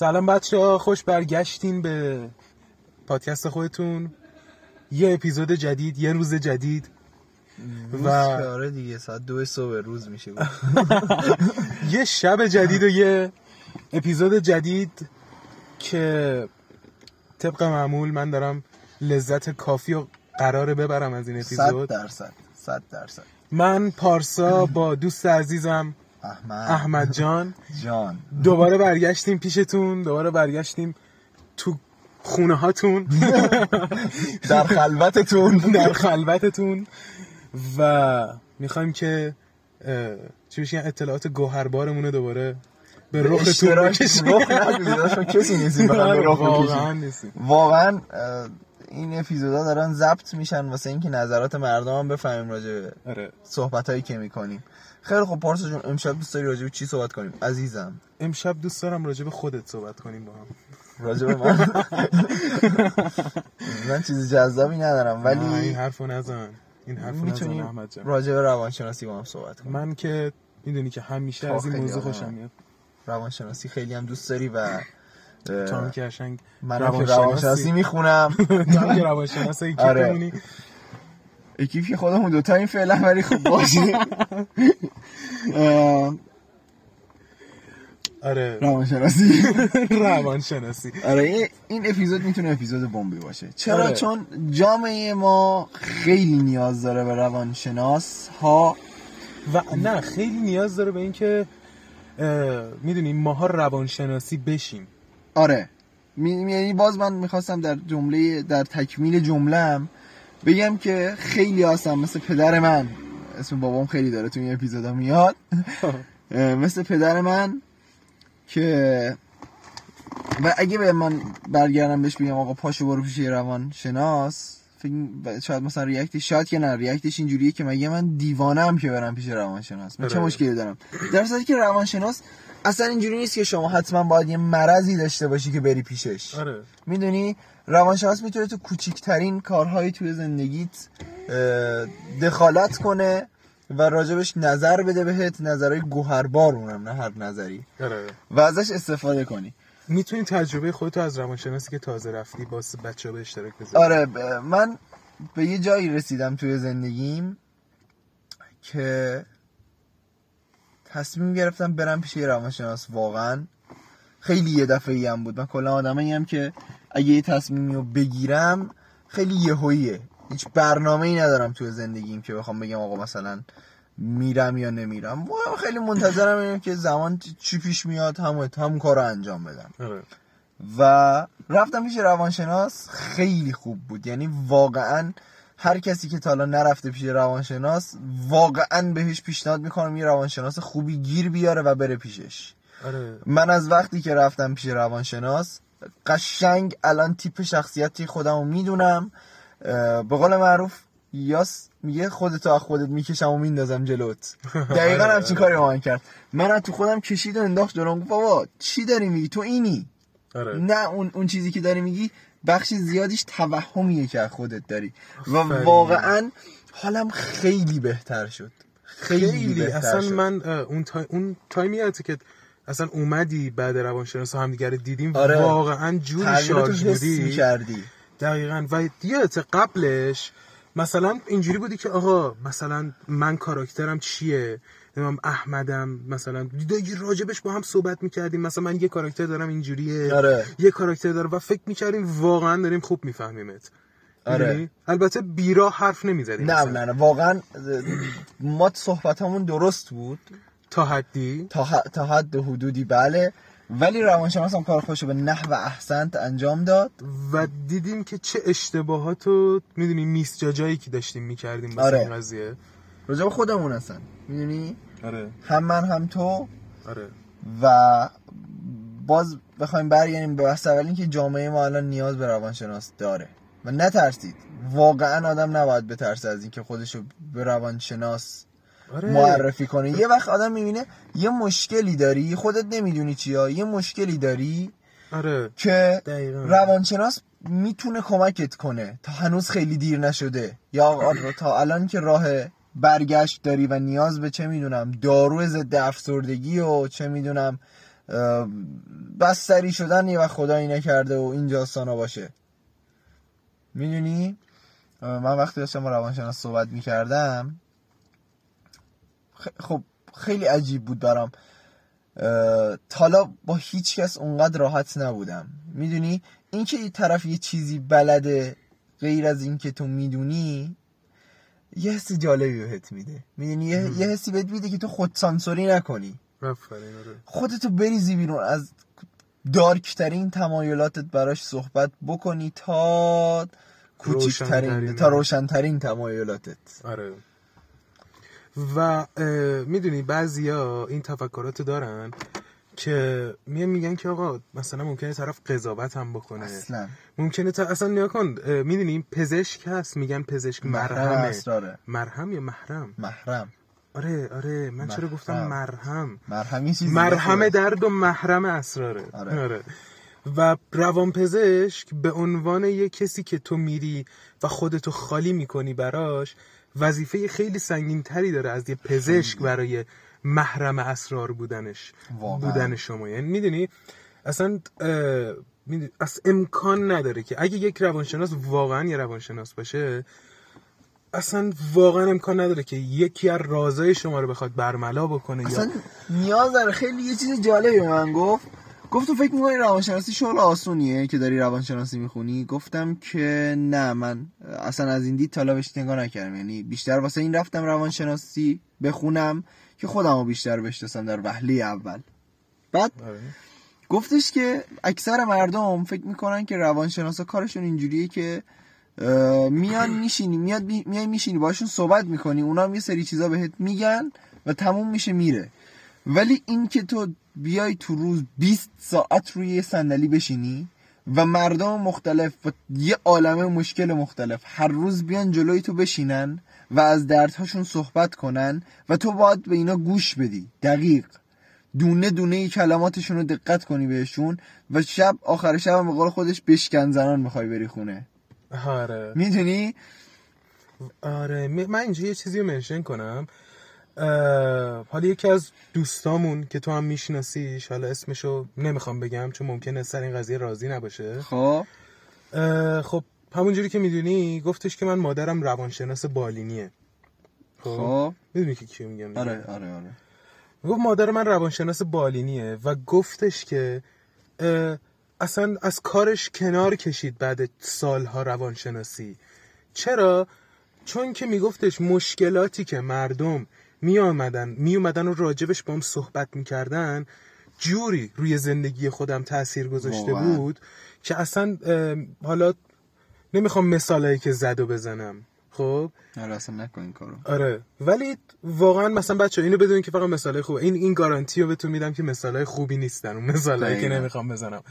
سلام بچه ها خوش برگشتین به پادکست خودتون. یه اپیزود جدید یه روز جدید. روز و- آره دیگه ساعت دو صبح روز میشه یه شب جدید و یه اپیزود جدید که طبق معمول من دارم لذت کافی و قراره ببرم از این اپیزود. درصد صد درصد. من پارسا با دوست عزیزم احمد. احمد جان. جان. دوباره برگشتیم پیشتون دوباره برگشتیم تو خونه هاتون در خلوتتون. در خلوتتون. و می‌خوایم که چی بشین اطلاعات گوهربارمون رو دوباره به اشتراک بکشیم. کسی نیستی بخواد به رخ واقعا. نیستیم. واقعا این اپیزودا دارن ضبط میشن واسه اینکه نظرات مردم هم بفهمیم راجع به آره. صحبت هایی که می‌کنیم. خیلی خب پارسا جون امشب دوست داری راجع به چی صحبت کنیم؟ عزیزم. امشب دوست دارم راجع به خودت صحبت کنیم با هم. راجع به من؟ من چیز جذابی ندارم نه، این ولی حرفو نزن. این حرفو نزن احمد جان. راجع به روانشناسی با هم صحبت کنیم. من که می‌دونی که همیشه از این موضوع آدم. خوشم میاد. روانشناسی خیلی هم دوست داری و هم که قشنگ من که روانشناسی. می‌خونم. تو هم که روانشناس آره. اکیپ که خودمون دوتا این فعلا ولی خب باشه آره. روانشناسی. روانشناسی. آره این- اپیزود می‌تونه اپیزود بمبی باشه. چرا؟ آره. چون جامعه ما خیلی نیاز داره به روانشناس ها و نه خیلی نیاز داره به اینکه می‌دونیم ماها روانشناسی بشیم. آره. یعنی باز من می‌خواستم در جمله در تکمیل جملم بگم که خیلی هستم مثل پدر من. اسم بابام خیلی داره تو این اپیزودا میاد. مثل پدر من که و اگه به من برگردم بهش بگم آقا پاشو برو پیش روان شناس. فکر شاید مثلا ریاکتش شاید که نه ریاکتش اینجوریه که مگه من دیوانه که برم پیش روانشناس من چه آره. مشکلی دارم؟ در صورتی که روانشناس اصلا اینجوری نیست که شما حتما باید یه مرضی داشته باشی که بری پیشش. آره. می‌دونی؟ روانشناس می‌تونه تو کوچیکترین کارهایی توی زندگیت دخالت کنه و راجبش نظر بده بهت. نظرهای گوهربار اونم نه هر نظری. آره. و ازش استفاده کنی. می‌تونی تجربه خودتو از روانشناسی که تازه رفتی با بچه ها به اشتراک بذاری. آره ب- من به یه جایی رسیدم توی زندگیم که تصمیم گرفتم برم پیش یه روانشناس. واقعا خیلی یه دفعه ای هم بود. من کلا آدمایی هم که اگه یه تصمیمی رو بگیرم خیلی یهوییه. هیچ برنامه ای ندارم توی زندگیم که بخوام بگم آقا مثلا میرم یا نمیرم. واقعا خیلی منتظرم اینم که زمان چی پیش میاد همون همون کار رو انجام بدم. آره. و رفتم پیش روانشناس. خیلی خوب بود. یعنی واقعا هر کسی که تا حالا نرفته پیش روانشناس واقعا بهش پیشنهاد می‌کنم یه روانشناس خوبی گیر بیاره و بره پیشش. آره. من از وقتی که رفتم پیش روانشناس قشنگ الان تیپ شخصیتی خودم رو می‌دونم. به قول معروف یاس میگه خودتو از خودت می‌کشم و میندازم جلوت. دقیقا همچین کاری من کرد. من از تو خودم کشید و انداخت جلوم بابا چی داری میگی؟ تو اینی. آره. نه اون اون چیزی که داری میگی بخش زیادیش توهمیه که از خودت داری و. واقعا حالم خیلی بهتر شد خیلی, خیلی بهتر اصلا شد. من اون تا... اون تایمی یادته که اصلا اومدی بعد روانشناس همدیگه رو دیدیم آره. واقعا جوری شارژ بودی می‌کردی. دقیقا و یادت قبلش مثلا اینجوری بودی که آقا مثلا من کاراکترم چیه نمیم احمدم مثلا. دیگه راجبش با هم صحبت می‌کردیم. مثلا من یه کاراکتر دارم اینجوریه. آره. یه کاراکتر دارم و فکر می‌کردیم واقعا داریم خوب میفهمیمت. آره. می‌دونی؟ البته بیرا حرف نمی‌زدیم نه نه نه. واقعا ما صحبت همون درست بود. تا حدی؟ تا, ح- تا حد حدودی بله. ولی روانشناس هم کار خودشو به نحو احسنت انجام داد. و دیدیم که چه اشتباهات و می‌دونی میسجاجایی که داشتیم می‌کردیم آره. قضیه. راجع به خودمون هستن. می‌دونی؟ آره. هم من هم تو. آره. و باز بخوایم برگردیم به بحث اول اینکه جامعه ما الان نیاز به روانشناس داره. و نترسید. واقعا آدم نباید بترسه از اینکه خودشو به روانشناس آره. معرفی کنه. یه وقت آدم می‌بینه یه مشکلی داری خودت نمی‌دونی چیا یه مشکلی داری آره. که دقیقاً. روانشناس می‌تونه کمکت کنه تا هنوز خیلی دیر نشده. یا تا الان که راه برگشت داری و نیاز به چه می‌دونم دارو ضد افسردگی و چه می‌دونم بستری شدن یه وقت خدایی نکرده و این داستانا باشه. می‌دونی؟ من وقتی داشتم با روانشناس صحبت می‌کردم خب خیلی عجیب بود برام. تالا با هیچ کس اونقدر راحت نبودم. می‌دونی؟ اینکه یه طرف یه چیزی بلده غیر از اینکه تو می‌دونی یه حسی جالبی بهت میده. می‌دونی؟ یه, یه حسی بهت میده که تو خود سانسوری نکنی. آره. خودتو بریزی بیرون از دارکترین تمایلاتت براش صحبت بکنی تا کوچکترین. تا روشنترین. تمایلاتت. آره. و می‌دونی بعضیا این تفکراتو دارن که میان میگن که آقا مثلا ممکنه طرف قضاوت هم بکنه. اصلا. ممکنه تا اصلا نیا کن می‌دونی پزشک هست میگن پزشک اسراره. مرهم یا محرم؟ محرم. آره آره من چرا گفتم مرهم. مرهم چیزی مرهم. درد و محرم اسراره. آره. آره. و روانپزشک به عنوان یه کسی که تو میری و خودتو خالی می‌کنی براش وظیفه خیلی سنگین تری داره از یه پزشک برای محرم اسرار بودنش واقعا. بودن شما. یعنی می‌دونی؟ اصلا اصلا امکان نداره که اگه یک روانشناس واقعا یه روانشناس باشه اصلا واقعا امکان نداره که یکی از رازای شما رو بخواد برملا بکنه یا اصلا نیاز داره. خیلی یه چیز جالبی من گفت. گفت تو فکر می‌کنی روانشناسی شغل آسونیه که داری روانشناسی می‌خونی؟ گفتم که نه من اصلا از این دید بهش نگاه نکردم. یعنی بیشتر واسه این رفتم روانشناسی بخونم. که خودم رو بیشتر بشناسم در وهله اول بعد آره. گفتش که اکثر مردم فکر می‌کنن که روانشناسا کارشون اینجوریه که میان میشینی میاد می- میای میشینی باشون صحبت می‌کنی اونا هم یه سری چیزا بهت میگن و تموم میشه میره ولی این که تو بیای تو روز 20 ساعت روی یه صندلی بشینی و مردم مختلف و یه عالمه مشکل مختلف هر روز بیان جلوی تو بشینن و از دردهاشون صحبت کنن و تو باید به اینا گوش بدی. دقیق. دونه دونه کلماتشون رو دقت کنی بهشون و شب آخر شب هم به قول خودش بشکن زنان می‌خوای بری خونه. آره. می‌دونی؟ آره. من اینجا یه چیزی رو منشن کنم. حالا یکی از دوستامون که تو هم میشناسیش حالا اسمشو نمی‌خوام بگم چون ممکنه سر این قضیه راضی نباشه. خب. خب همونجوری که می‌دونی گفتش که من مادرم روانشناس بالینیه خب خب می‌دونی که کیو میگم؟ آره آره آره گفت مادر من روانشناس بالینیه و گفتش که اصلا از کارش کنار کشید بعد سالها روانشناسی چرا؟ چون که میگفتش مشکلاتی که مردم می آمدن می اومدن و راجبش با هم صحبت می‌کردن جوری روی زندگی خودم تاثیر گذاشته. بود که اصلا حالا نمی‌خوام مثالایی که زد و بزنم. خب؟ آره اصلا نکن این کارو. آره. ولی واقعا مثلا بچه اینو بدونین که فقط مثال خوبه. این این گارانتی رو بهتون میدم که مثالای خوبی نیستن. اون مثالایی که. نمی‌خوام بزنم.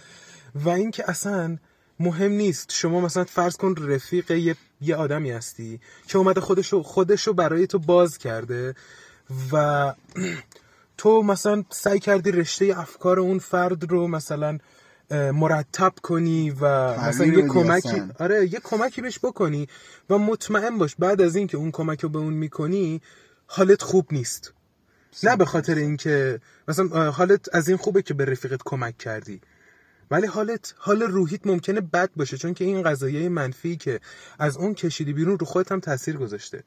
و اینکه اصلا مهم نیست. شما مثلا فرض کن رفیق یه, یه آدمی هستی که اومده خودشو خودشو برای تو باز کرده و تو مثلا سعی کردی رشته افکار اون فرد رو مثلا مرتب کنی و مثلا یه کمکی اصلاً. آره یه کمکی بهش بکنی و مطمئن باش بعد از اینکه اون کمک رو به اون می‌کنی حالت خوب نیست. نه به خاطر اینکه مثلا حالت از این خوبه که به رفیقت کمک کردی. ولی حالت حال روحیت ممکنه بد باشه چون که این قضایای منفی که از اون کشیدی بیرون رو خودت هم تاثیر گذاشته.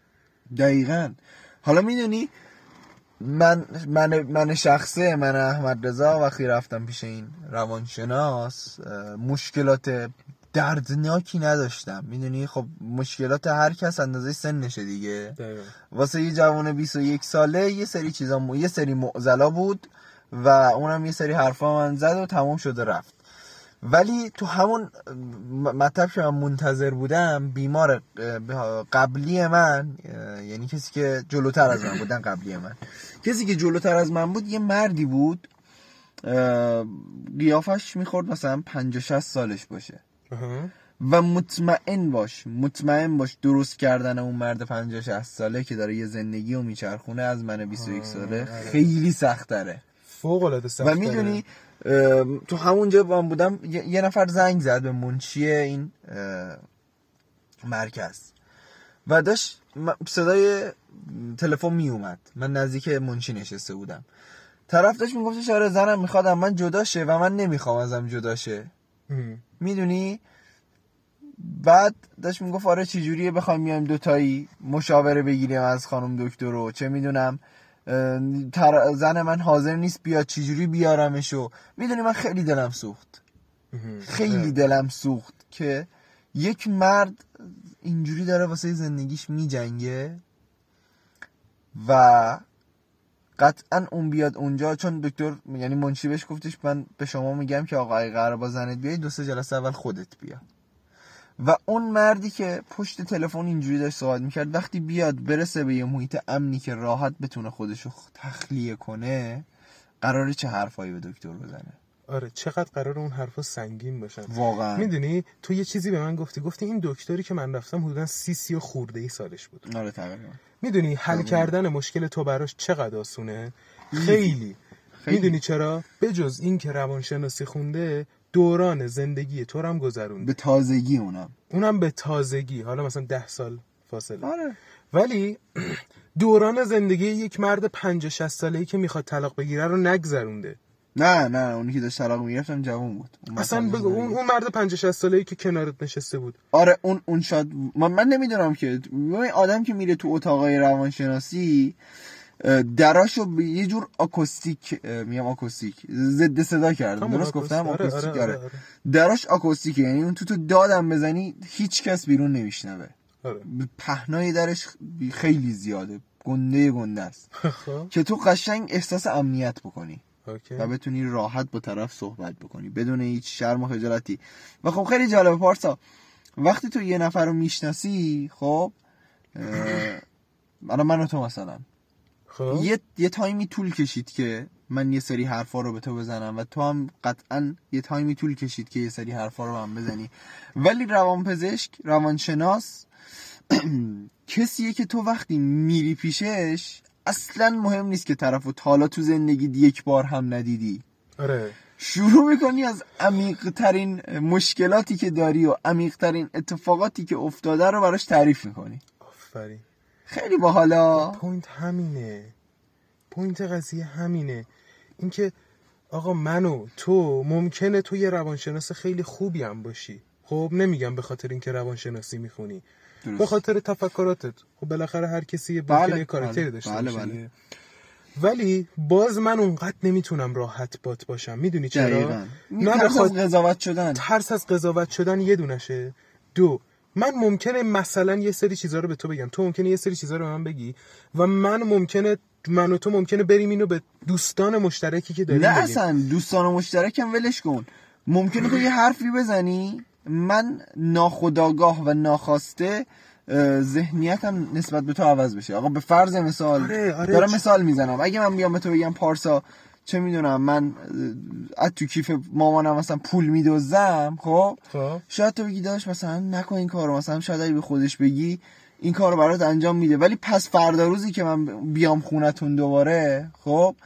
دقیقا. حالا می‌دونی من من من شخصه من احمد رضا وقتی رفتم پیش این روانشناس مشکلات دردناکی نداشتم. می‌دونی؟ خب مشکلات هر کس اندازه سنشه دیگه. دقیقا. واسه یه جوان 21 ساله یه سری چیزا م- یه سری معضلا بود و اونم یه سری حرفا من زد و تموم شد و رفت. ولی تو همون م- مطلب که من منتظر بودم بیمار قبلی من یعنی کسی که جلوتر از من بودن قبلی من. کسی که جلوتر از من بود یه مردی بود قیافش می‌خورد مثلا 50 60 سالش باشه. و مطمئن باش مطمئن باش درست کردن اون مرد 50 60 ساله که داره یه زندگی رو میچرخونه از من 21 ساله خیلی سخت داره فوق العاده سخت و می‌دونی تو همونجا من بودم یه نفر زنگ زد به منشی این؟ مرکز. و داشت صدای تلفن می اومد من نزدیک منشی نشسته بودم. طرف داشت میگفتش آره زنم می‌خواد من جدا شه و من نمی‌خوام ازم جدا شه. ام. می‌دونی؟ بعد داشت می‌گفت آره چجوریه بخوایم میایم دوتایی مشاوره بگیریم از خانم دکتر رو. چه می‌دونم. زن من حاضر نیست بیاد چجوری بیارمشو؟ می‌دونی من خیلی دلم سوخت. خیلی دلم سوخت که یک مرد اینجوری داره واسه زندگیش میجنگه و قطعا اون بیاد اونجا چون دکتر یعنی منشی بهش گفتش من به شما میگم که آقای قرار با زنت بیای دو سه جلسه اول خودت بیا. و اون مردی که پشت تلفن اینجوری داشت صحبت می‌کرد وقتی بیاد برسه به یه محیط امنی که راحت بتونه خودشو تخلیه کنه قراره چه حرفایی به دکتر بزنه؟ آره چقدر قرار اون حرفا سنگین باشن واقعا. می‌دونی تو یه چیزی به من گفتی. گفتی این دکتری که من رفتم حدودا سی سی و خورده ای سالش بود. آره تقریبا. می‌دونی حل آره. کردن مشکل تو براش چقدر آسونه؟ خیلی. خیلی. می‌دونی چرا؟ بجز این که روانشناسی خونده دوران زندگی تو هم گذرونده به تازگی اونم. اونم به تازگی. حالا مثلا ده سال فاصله. آره. ولی دوران زندگی یک مرد 50 60 ساله ای که می‌خواد طلاق بگیره رو نگذرونده. نه نه اونی که داشت طلاق می‌گرفتم جوان بود. اون اصلا بگو اون, اون مرد 50 60 ساله ای که کنارت نشسته بود. آره اون اون شاید من, من نمی‌دونم که آدم که میره تو اتاقای روانشناسی دراشو به یه جور آکوستیک میگم آکوستیک ضد صدا کردم. درست گفتم؟ آره، آکوستیک آره، آره, آره،. دراش آکوستیکه یعنی اون تو تو دادم بزنی هیچ کس بیرون نمیشنوه. آره. پهنای درش خیلی زیاده گنده گنده است. خب. که تو قشنگ احساس امنیت بکنی اوکی. و بتونی راحت با طرف صحبت بکنی بدون هیچ شرم و خجالتی. و خب خیلی جالبه پارسا وقتی تو یه نفر رو می‌شناسی خب الان من و تو مثلا. خب. یه, یه تایمی طول کشید که من یه سری حرفا رو به تو بزنم و تو هم قطعا یه تایمی طول کشید که یه سری حرفا رو هم بزنی. ولی روانپزشک روانشناس کسیه که تو وقتی میری پیشش اصلا مهم نیست که طرف و تالا تو زندگی یک بار هم ندیدی. آره. شروع می‌کنی از عمیق ترین مشکلاتی که داری و عمیق ترین اتفاقاتی که افتاده رو براش تعریف می‌کنی. آفرین. خیلی باحالا point همینه. point قضیه همینه. اینکه آقا من و تو ممکنه تو یه روانشناس خیلی خوبی هم باشی. خب نمیگم به خاطر اینکه روانشناسی می‌خونی. درست. به خاطر تفکراتت. خب بالاخره هر کسی یه بله، کاراکتری بله، داشته بله، بله. ولی باز من اونقدر نمی‌تونم راحت بات باشم. می‌دونی چرا؟ نه از قضاوت شدن. ترس از قضاوت شدن یه دونشه. دو من ممکنه مثلا یه سری چیزا رو به تو بگم تو ممکنه یه سری چیزا رو به من بگی و من ممکنه من و تو ممکنه بریم اینو به دوستان مشترکی که داریم نه بگیم. اصلا دوستان مشترکم ولش کن ممکنه تو یه حرفی بزنی من ناخداگاه و ناخواسته ذهنیتم نسبت به تو عوض بشه آقا به فرض مثال آره، آره. دارم مثال می‌زنم اگه من بیام به تو بگم پارسا چه می‌دونم من از تو کیف مامانم مثلا پول میدوزم خب؟ خب. شاید تو بگی داشت مثلا نکن این کارو مثلا شاید اگه به خودش بگی این کارو برات انجام میده. ولی پس فردا روزی که من بیام خونتون دوباره خب؟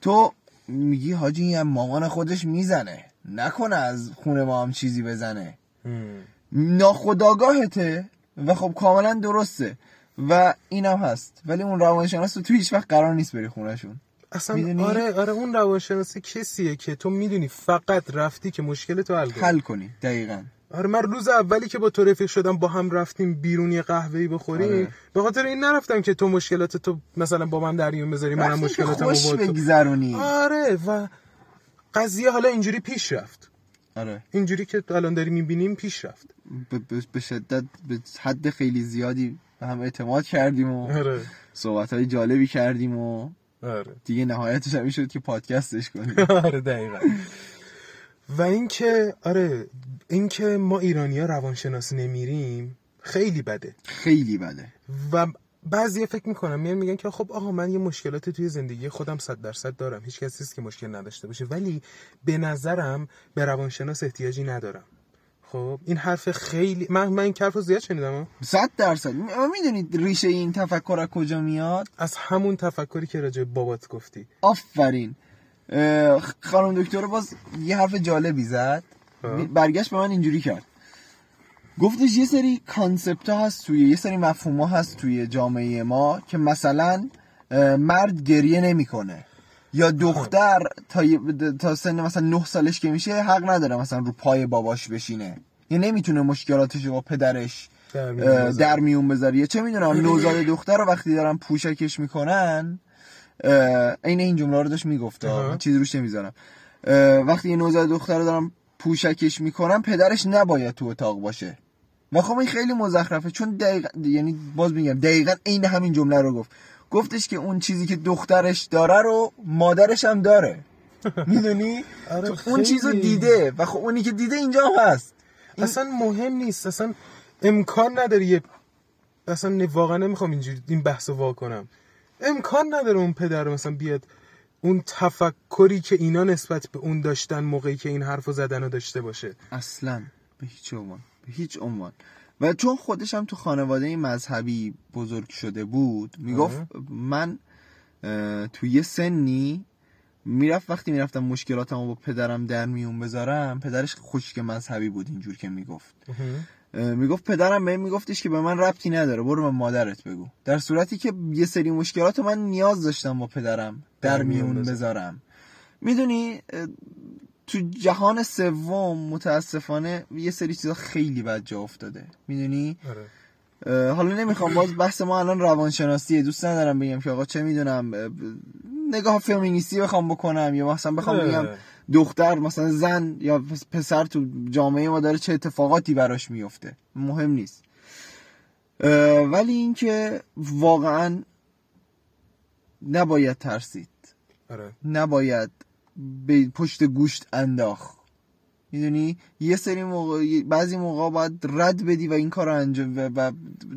تو میگی حاجی این مامان خودش می‌زنه. نکنه از خونه ما هم چیزی بزنه. ناخداگاهته و خب کاملا درسته. و اینم هست. ولی اون روانشناس تو هیچ وقت قرار نیست بری خونهشون. اصلا می‌دونی؟ آره آره اون روانشناسی کسیه که تو می‌دونی فقط رفتی که مشکل تو حل کنی. حل کنی دقیقا. آره من روز اولی که با تو رفیق شدم با هم رفتیم بیرون یه قهوه‌ای بخوریم. آره. به خاطر این نرفتم که تو مشکلات تو مثلا با من در میون بذاری منم مشکلاتمو خوش با تو. آره و قضیه حالا اینجوری پیش رفت. آره. اینجوری که الان داری می‌بینیم پیش رفت. به- شدت به حد خیلی زیادی به هم اعتماد کردیم و آره. صحبت های جالبی کردیم و آره. دیگه نهایتش هم شد که پادکستش کنیم. آره دقیقا. و اینکه آره اینکه ما ایرانی ها روانشناسی نمیریم خیلی بده. خیلی بده. و بعضی فکر می‌کنم میان میگن که خب آقا من یه مشکلاتی توی زندگی خودم صد درصد دارم. هیچ کسی که مشکل نداشته باشه. ولی به نظرم به روانشناس احتیاجی ندارم. خب این حرف خیلی من من این حرف رو زیاد شنیدم ها. صد درصد. می‌دونید ریشه این تفکر از کجا میاد؟ از همون تفکری که راجع بابات گفتی. آفرین. خانم دکتر باز یه حرف جالبی زد. ها. برگشت به من اینجوری کرد. گفتش یه سری کانسپت ها هست توی یه سری مفهوم ها هست توی جامعه ما که مثلا مرد گریه نمی‌کنه. یا دختر تا, تا سن مثلا 9 سالش که میشه حق نداره مثلا رو پای باباش بشینه. یا نمی‌تونه مشکلاتش رو با پدرش در میون بذاره. چه می‌دونم نوزاد دختر رو وقتی دارن پوشکش می‌کنن عین این جمله رو داشت می‌گفت. چیزی روش نمی‌ذارم. وقتی یه نوزاد دختر رو دارن پوشکش می‌کنن پدرش نباید تو اتاق باشه. و خب این خیلی مزخرفه. چون دقیقا یعنی باز میگم دقیقا عین همین جمله رو گفت. گفتش که اون چیزی که دخترش داره رو مادرش هم داره. می‌دونی؟ آره، اون خیلی. چیز رو دیده و خب اونی که دیده اینجا هم هست. اصلا مهم نیست اصلا امکان نداره یه اصلا واقعا نمی‌خوام اینجوری این بحث رو وا کنم. امکان نداره اون پدر مثلا بیاد اون تفکری که اینا نسبت به اون داشتن موقعی که این حرف رو زدن رو داشته باشه. اصلا به هیچ عنوان. به هیچ عنوان. و چون خودش هم تو خانواده مذهبی بزرگ شده بود می‌گفت من تو یه سنی می‌رفت وقتی می‌رفتم مشکلاتمو با پدرم در میون بذارم پدرش خشک مذهبی بود اینجور که می‌گفت. می‌گفت پدرم به این میگفتش که به من ربطی نداره برو به مادرت بگو. در صورتی که یه سری مشکلات من نیاز داشتم با پدرم در میون میون بذار. بذارم. می‌دونی تو جهان سوم متاسفانه یه سری چیزا خیلی بد جا افتاده. می‌دونی؟ آره. حالا نمی‌خوام باز بحث ما الان روانشناسیه دوست ندارم بگم که آقا چه می‌دونم نگاه فمینیستی بخوام بکنم یا مثلا بخوام آره. بگم دختر مثلا زن یا پس- پسر تو جامعه ما داره چه اتفاقاتی براش میفته مهم نیست. ولی اینکه واقعا نباید ترسید. آره. نباید به پشت گوشت انداخت. می‌دونی؟ یه سری موقع بعضی موقع باید رد بدی و این کار رو انجام و, و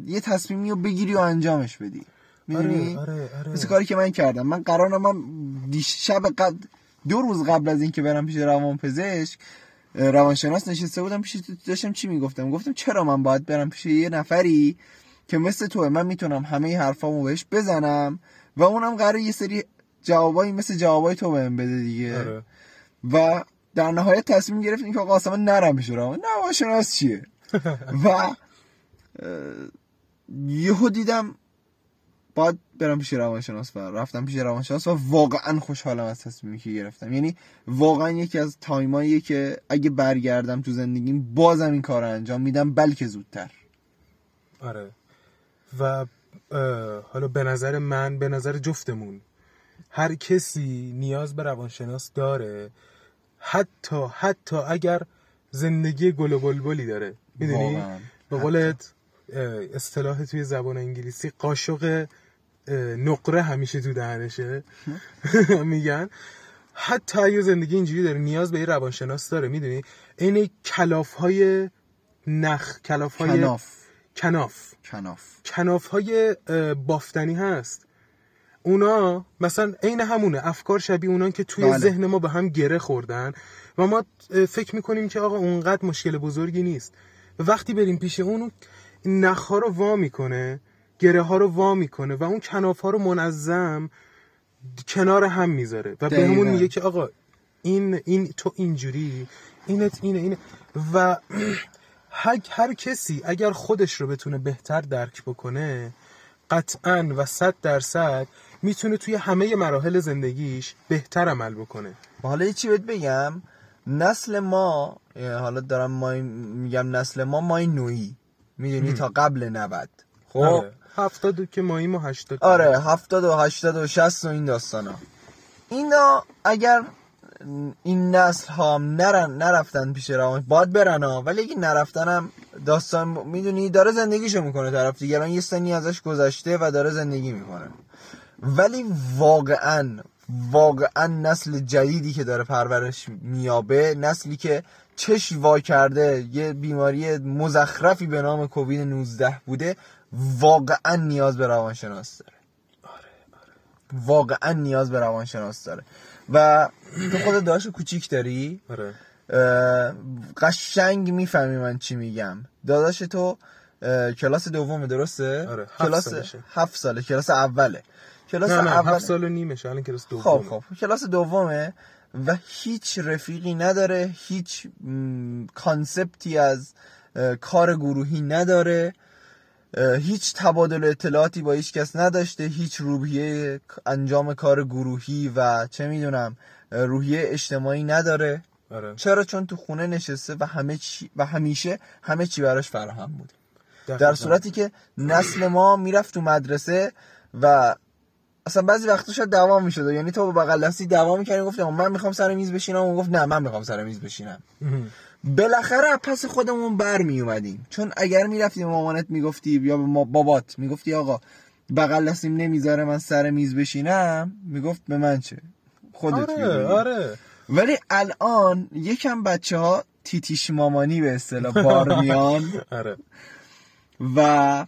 یه تصمیمی رو بگیری و انجامش بدی. می‌دونی؟ آره آره آره. مثل کاری که من کردم. من قرارم من شب قبل دو روز قبل از اینکه برم پیش روان پزشک روانشناس نشسته بودم پیش داشتم چی می‌گفتم؟ گفتم چرا من باید برم پیش یه نفری که مثل توه؟ من می‌تونم همه حرفامو بهش بزنم و اونم قرار یه سری جوابایی مثل جوابای تو بهم بده دیگه. آره. و در نهایت تصمیم گرفتیم که آقا اصلا نرم روان روانشناس چیه؟ و یهو دیدم باید برم پیش روانشناس و رفتم پیش روانشناس و واقعا خوشحالم از تصمیمی که گرفتم. یعنی واقعا یکی از تایماییه که اگه برگردم تو زندگیم بازم این کار رو انجام میدم بلکه زودتر. آره. و حالا به نظر من به نظر جفتمون هر کسی نیاز به روانشناس داره حتی حتی اگر زندگی گل و بلبلی داره. می‌دونی. به قولت اه، اصطلاح توی زبان انگلیسی قاشق نقره همیشه تو دهنشه. میگن. حتی اگه زندگی اینجوری داره نیاز به یه روانشناس داره. می‌دونی؟ این کلاف های نخ کلاف. های کناف. کناف. کناف کناف های بافتنی هست. اونا مثلا عین همونه افکار شبیه اونان که توی بله. ذهن ما به هم گره خوردن و ما فکر می‌کنیم که آقا اونقدر مشکل بزرگی نیست و وقتی بریم پیش اون نخ ها رو وا می‌کنه گره ها رو وا می‌کنه و اون کناف ها رو منظم کنار هم می‌ذاره و. بهمون میگه که آقا این این تو اینجوری اینت اینه اینه و هر, هر کسی اگر خودش رو بتونه بهتر درک بکنه قطعا و صد درصد می‌تونه توی همه مراحل زندگیش بهتر عمل بکنه. و حالا یه چی بهت بگم؟ نسل ما حالا دارم ما میگم نسل ما مای نوعی. می‌دونی؟ تا قبل 90 خب آره. هفتاد که ماییم و هشتاد. آره هفتاد و هشتاد و شست و این داستان ها اینا اگر این نسل ها نرن نرفتن پیش روان باید برن ها. ولی اگه نرفتن هم داستان می‌دونی؟ داره زندگیشو می‌کنه طرف دیگه. الان یه سنی ازش گذشته و داره زندگی می‌کنه. ولی واقعا واقعا نسل جدیدی که داره پرورش میابه نسلی که چشم وا کرده یه بیماری مزخرفی به نام کووید 19 بوده واقعا نیاز به روانشناس داره. واقعا نیاز به روانشناس داره. و تو خود داشت کوچیک داری؟ آره. قشنگ می‌فهمی من چی میگم. داداش تو کلاس دومه درسته؟ آره، هفت کلاس سالشه. هفت ساله کلاس اوله. کلاس نه نه اول هفت سال و نیمشه الان کلاس دوم خب خب کلاس دومه و هیچ رفیقی نداره هیچ م، conceptی از اه، کار گروهی نداره اه، هیچ تبادل اطلاعاتی با هیچ کس نداشته هیچ روحیه انجام کار گروهی و چه می‌دونم روحیه اجتماعی نداره. آره. چرا؟ چون تو خونه نشسته و همه چی و همیشه همه چی براش فراهم بود. در. صورتی که نسل ما می‌رفت تو مدرسه و اصلا بعضی وقتا شاید دوام می‌شد. یعنی تو با بغل دستی دوام می‌کردی آقا من می‌خوام سر میز بشینم و گفت نه من می‌خوام سر میز بشینم. بالاخره پس خودمون بر می اومدیم چون اگر می‌رفتی به مامانت می‌گفتی یا به بابات می‌گفتی آقا بغل دستیم نمی‌ذاره من سر میز بشینم می‌گفت به من چه؟ خودت آره می‌دونی. آره. ولی الان یکم بچه ها تیتیش مامانی به اصطلاح بار میان. آره. و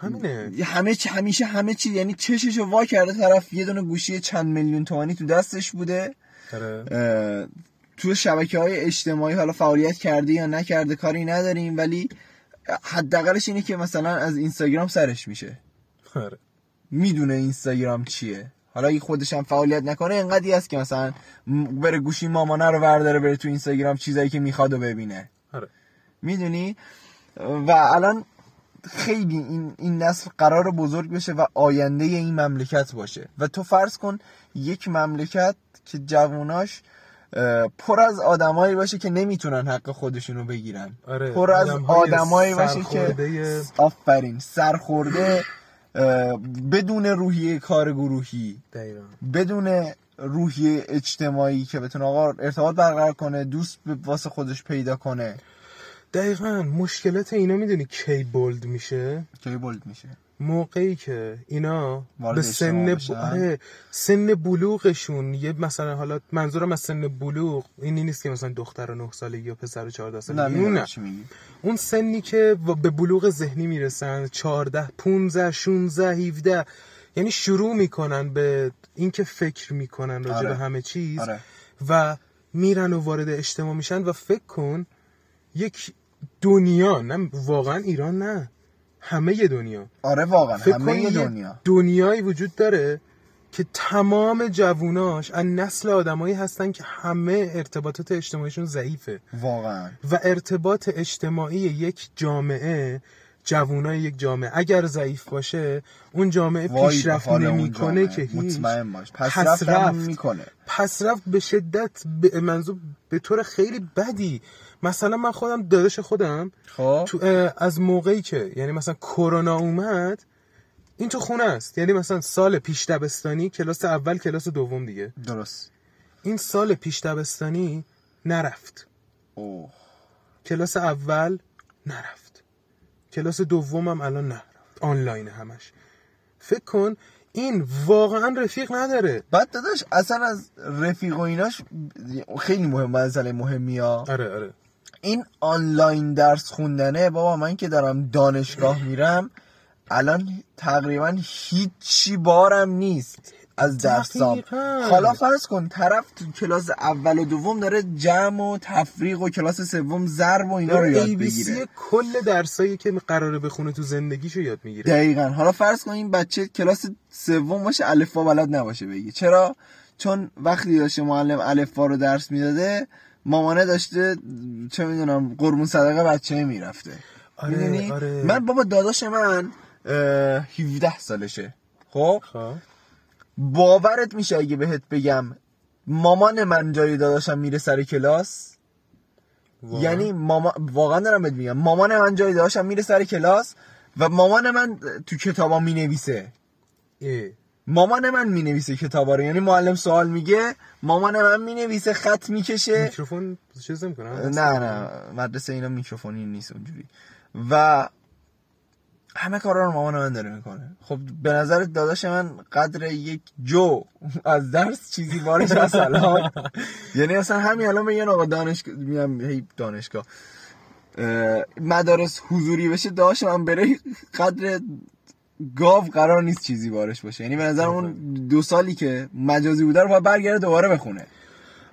همینه. همه چی همیشه همه چی یعنی چششو وا کرده طرف یه دونه گوشی چند میلیون تومانی تو دستش بوده. آره. تو شبکه های اجتماعی حالا فعالیت کرده یا نکرده کاری نداریم ولی حداقلش اینه که مثلا از اینستاگرام سرش میشه. آره. می‌دونه اینستاگرام چیه. حالا اگه خودش هم فعالیت نکنه انقدی هست که مثلا بره گوشی مامانه رو برداره بره تو اینستاگرام چیزایی که می‌خواد و ببینه. آره. می‌دونی؟ و الان خیلی این, این نسل قرار بزرگ بشه و آینده این مملکت باشه. و تو فرض کن یک مملکت که جواناش اه، پر از آدمایی باشه که نمی‌تونن حق خودشونو بگیرن. آره پر از آدمایی باشه که آفرین سرخورده بدون روحیه کار گروهی بدون روحیه اجتماعی که بتونه آقا ارتباط برقرار کنه دوست به واسه خودش پیدا کنه. دقیقا مشکلات اینا می‌دونی کی بولد میشه؟ کی بولد میشه؟ موقعی که اینا به سن ب... آره سن بلوغشون. یه مثلا حالا منظورم از سن بلوغ اینی نیست که مثلا دختر نه سالگی یا پسر 14 نه سالگی اون نه. اون سنی که به بلوغ ذهنی می‌رسن 14 15 16 17 یعنی شروع می‌کنن به اینکه فکر می‌کنن راجع آره. به همه چیز آره. و میرن و وارد اجتماع میشن و فکر کن یک دنیا نه واقعا ایران نه. همه دنیا. آره واقعا فکر همه دنیا. دنیایی وجود داره که تمام جووناش از نسل آدمایی هستن که همه ارتباطات اجتماعیشون ضعیفه. واقعا. و ارتباط اجتماعی یک جامعه جوونای یک جامعه اگر ضعیف باشه اون جامعه پیشرفت نمی‌کنه. که هیچ. مطمئن باش. پس, پس رفت. می‌کنه. پس رفت به شدت به منظور به طور خیلی بدی مثلا من خودم داداش خودم خب. تو از موقعی که یعنی مثلا کرونا اومد این تو خونه است. یعنی مثلا سال پیش دبستانی کلاس اول کلاس دوم دیگه. درست. این سال پیش دبستانی نرفت. اوه. کلاس اول نرفت. کلاس دومم الان نرفت. آنلاین همش. فکر کن این واقعا رفیق نداره. بعد داداش اصلا از رفیق و ایناش خیلی مهم مسئله مهمی ها آره آره. این آنلاین درس خوندنه بابا من که دارم دانشگاه میرم الان تقریبا هیچی بارم نیست از درسام. حالا فرض کن طرف تو کلاس اول و دوم داره جمع و تفریق و کلاس سوم ضرب و اینا رو یاد بگیره کل درسایی که قراره بخونه تو زندگیشو یاد می‌گیره. دقیقا. حالا فرض کن این بچه کلاس سوم باشه الفبا بلد نباشه بگی. چرا؟ چون وقتی داشته معلم الفبا رو درس می‌داده مامانه داشته چه می‌دونم قربون صدقه بچه می‌رفته. آره، آره. من بابا داداش من اه، 17 سالشه. خب؟ خب. باورت میشه اگه بهت بگم مامان من جای داداشم میره سر کلاس؟ واقعا؟ یعنی ماما واقعا دارم بهت میگم. مامان من جای داشتم میره سر کلاس و مامان من تو کتابا می‌نویسه. مامان من می‌نویسه کتابا رو. یعنی معلم سوال میگه مامان من می‌نویسه خط می‌کشه. میکروفون چیز نمی‌کنه؟ نه نه مدرسه اینا میکروفونی نیست اونجوری. و همه کارا رو مامان من داره می‌کنه. خب به نظر داداش من قدر یک جو از درس چیزی بارش هست الان. یعنی اصلا همین الان میگن آقا دانشگاه میگم هی دانشگاه. اه، مدارس حضوری بشه داشت من بره قدر گاو قرار نیست چیزی بارش باشه. یعنی به نظر اون دو سالی که مجازی بوده رو باید برگرده دوباره بخونه.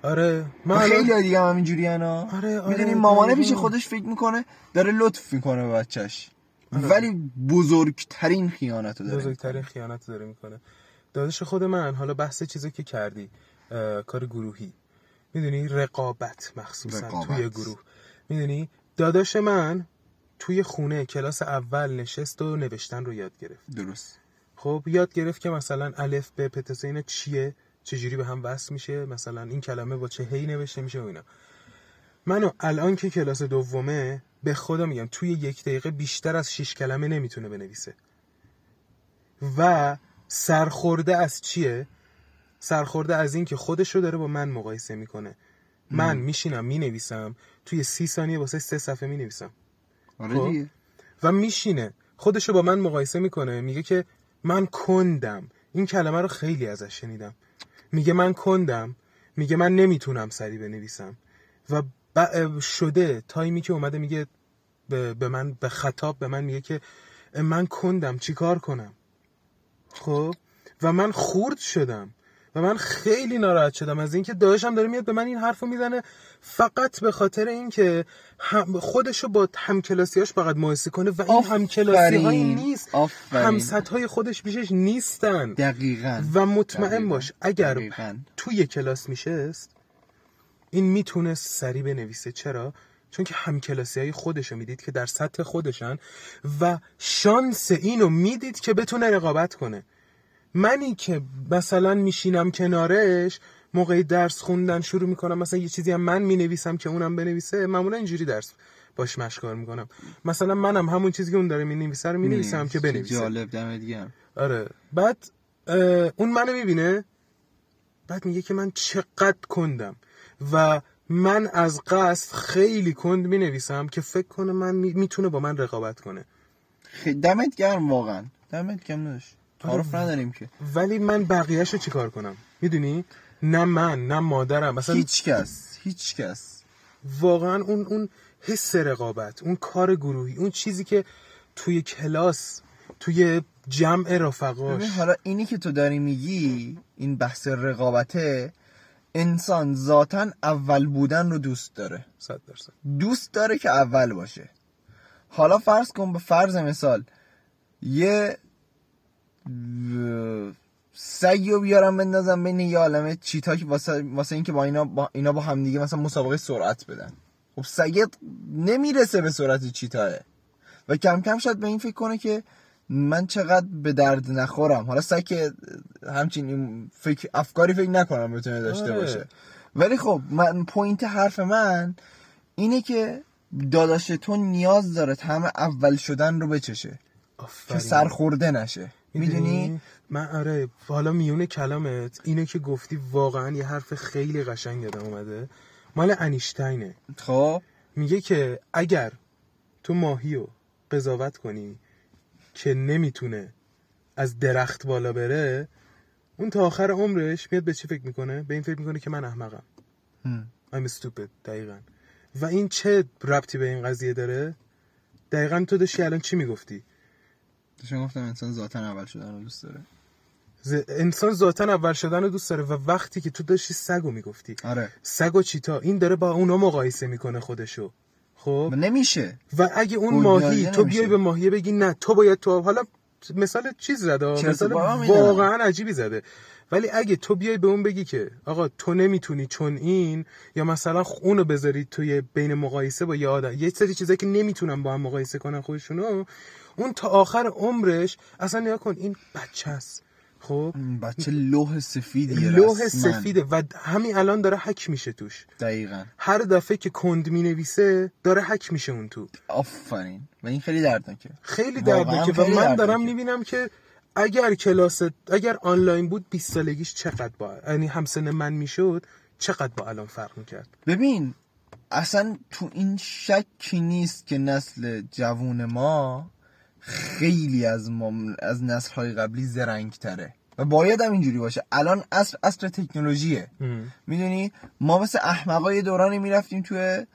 آره من خیلی دیگه هم اینجوری انا آره، آره، می‌دونی مامانه دقیقاً. پیش خودش فکر می‌کنه داره لطف می‌کنه به بچهش. ولی بزرگترین خیانت رو داره. بزرگترین خیانت داره می‌کنه. داداش خود من حالا بحث چیزی که کردی کار گروهی. می‌دونی؟ رقابت مخصوصا رقابت. توی گروه. می‌دونی؟ داداش من توی خونه کلاس اول نشست و نوشتن رو یاد گرفت. درست. خب یاد گرفت که مثلا الف به پتسه اینا چیه؟ چجوری به هم وصل میشه؟ مثلا این کلمه با چه هی نوشته میشه و اینا. منو الان که کلاس دومه به خدا میگم توی یک دقیقه بیشتر از شش کلمه نمی‌تونه بنویسه. و سرخورده از چیه؟ سرخورده از این که خودش رو داره با من مقایسه می‌کنه. من میشینم می‌نویسم توی سی ثانیه واسه سه صفحه می‌نویسم. آره خب. دیگه. و میشینه. خودش رو با من مقایسه می‌کنه. میگه که من کندم. این کلمه رو خیلی ازش شنیدم. میگه من کندم. میگه من نمی‌تونم سری بنویسم. و ب- شده. تایمی که اومده میگه به به من به خطاب به من میگه که من کندم. چیکار کنم؟ خب؟ و من خورد شدم. و من خیلی ناراحت شدم از اینکه داداشم داره میاد به من این حرفو می‌زنه فقط به خاطر اینکه هم خودشو با همکلاسیاش فقط مقایسه کنه و این. همکلاسی هایی نیست. همسط های خودش بیشش نیستن دقیقا و مطمئن دقیقاً. باش اگر دقیقاً. توی کلاس میشست این می‌تونه سریع بنویسه چرا چون که همکلاسی های خودشو می‌دید که در سطح خودشن و شانس اینو می‌دید که بتونه رقابت کنه منی که مثلا میشینم کنارش موقعی درس خوندن شروع می‌کنم مثلا یه چیزی هم من می‌نویسم که اونم بنویسه معمولا اینجوری درس باش مشکار می‌کنم. مثلا منم همون چیزی که اون داره می‌نویسه رو می‌نویسم که بنویسه. جالب دمت گرم. آره. بعد اون منو می‌بینه بعد میگه که من چقدر کندم و من از قصد خیلی کند می‌نویسم که فکر کنه من می- می‌تونه با من رقابت کنه. خیلی دمت گرم واقعا. دمت گرم نداشت تعارف نداریم که. ولی من بقیهش رو چیکار کنم؟ می‌دونی؟ نه من نه مادرم. مثلا هیچ کس هیچ کس. واقعا اون اون حس رقابت اون کار گروهی اون چیزی که توی کلاس توی جمع رفقاش. حالا اینی که تو داری میگی این بحث رقابته انسان ذاتا اول بودن رو دوست داره. صد درصد. دوست داره که اول باشه. حالا فرض کن به فرض مثال یه سگی رو بیارم بندازم بین یه عالمه چیتا که واسه, واسه اینکه با اینا با اینا با همدیگه مثلا مسابقه سرعت بدن. خب سگت نمی‌رسه به سرعت چیتاه. و کم کم شاید به این فکر کنه که من چقدر به درد نخورم. حالا سگ که همچین فکر افکاری فکر نکنم بتونه داشته آره. باشه. ولی خب من پوینت حرف من اینه که داداش تو نیاز داره همه اول شدن رو بچشه. که آفرین. سرخورده نشه. می‌دونی؟ من آره حالا میونه کلامت اینو که گفتی واقعا یه حرف خیلی قشنگ یادم اومده. مال انیشتینه. خب. میگه که اگر تو ماهی رو قضاوت کنی که نمی‌تونه از درخت بالا بره اون تا آخر عمرش میاد به چی فکر می‌کنه؟ به این فکر می‌کنه که من احمقم. I'm stupid دقیقا. و این چه ربطی به این قضیه داره؟ دقیقا تو داشتی الان چی می‌گفتی؟ داشتم گفتم انسان ذاتا اول شدن رو دوست داره. ز- انسان ذاتا اول شدن رو دوست داره و وقتی که تو داشتی سگو می‌گفتی. آره. سگ و چیتا این داره با اونا مقایسه می‌کنه خودشو. خب؟ نمیشه. و اگه اون ماهی تو. بیای به ماهی بگی نه تو باید تو حالا مثال چیز زده مثال. واقعا عجیبی زده. ولی اگه تو بیای به اون بگی که آقا تو نمی‌تونی چون این یا مثلا اونو بذاری توی بین مقایسه با یه آدم یه سری چیزایی که نمی‌تونن با هم مقایسه کنن خودشونو اون تا آخر عمرش اصلا نیا کن این بچه است. خب؟ بچه لوح سفیدیه لوح. سفیده و همین الان داره حک میشه توش. دقیقا. هر دفعه که کند می‌نویسه داره حک میشه اون تو. آفرین. و این خیلی دردناکه. خیلی دردناکه. و من. دارم می‌بینم که اگر کلاس اگر آنلاین بود 20 سالگیش چقدر با یعنی همسن من می‌شد چقدر با الان فرق می‌کرد؟ ببین اصلا تو این شکی نیست که نسل جوون ما خیلی از ما از نسل های قبلی زرنگ تره و باید هم اینجوری باشه. الان اصر اصر تکنولوژیه. می‌دونی؟ ما مثل احمقای دورانی می‌رفتیم توی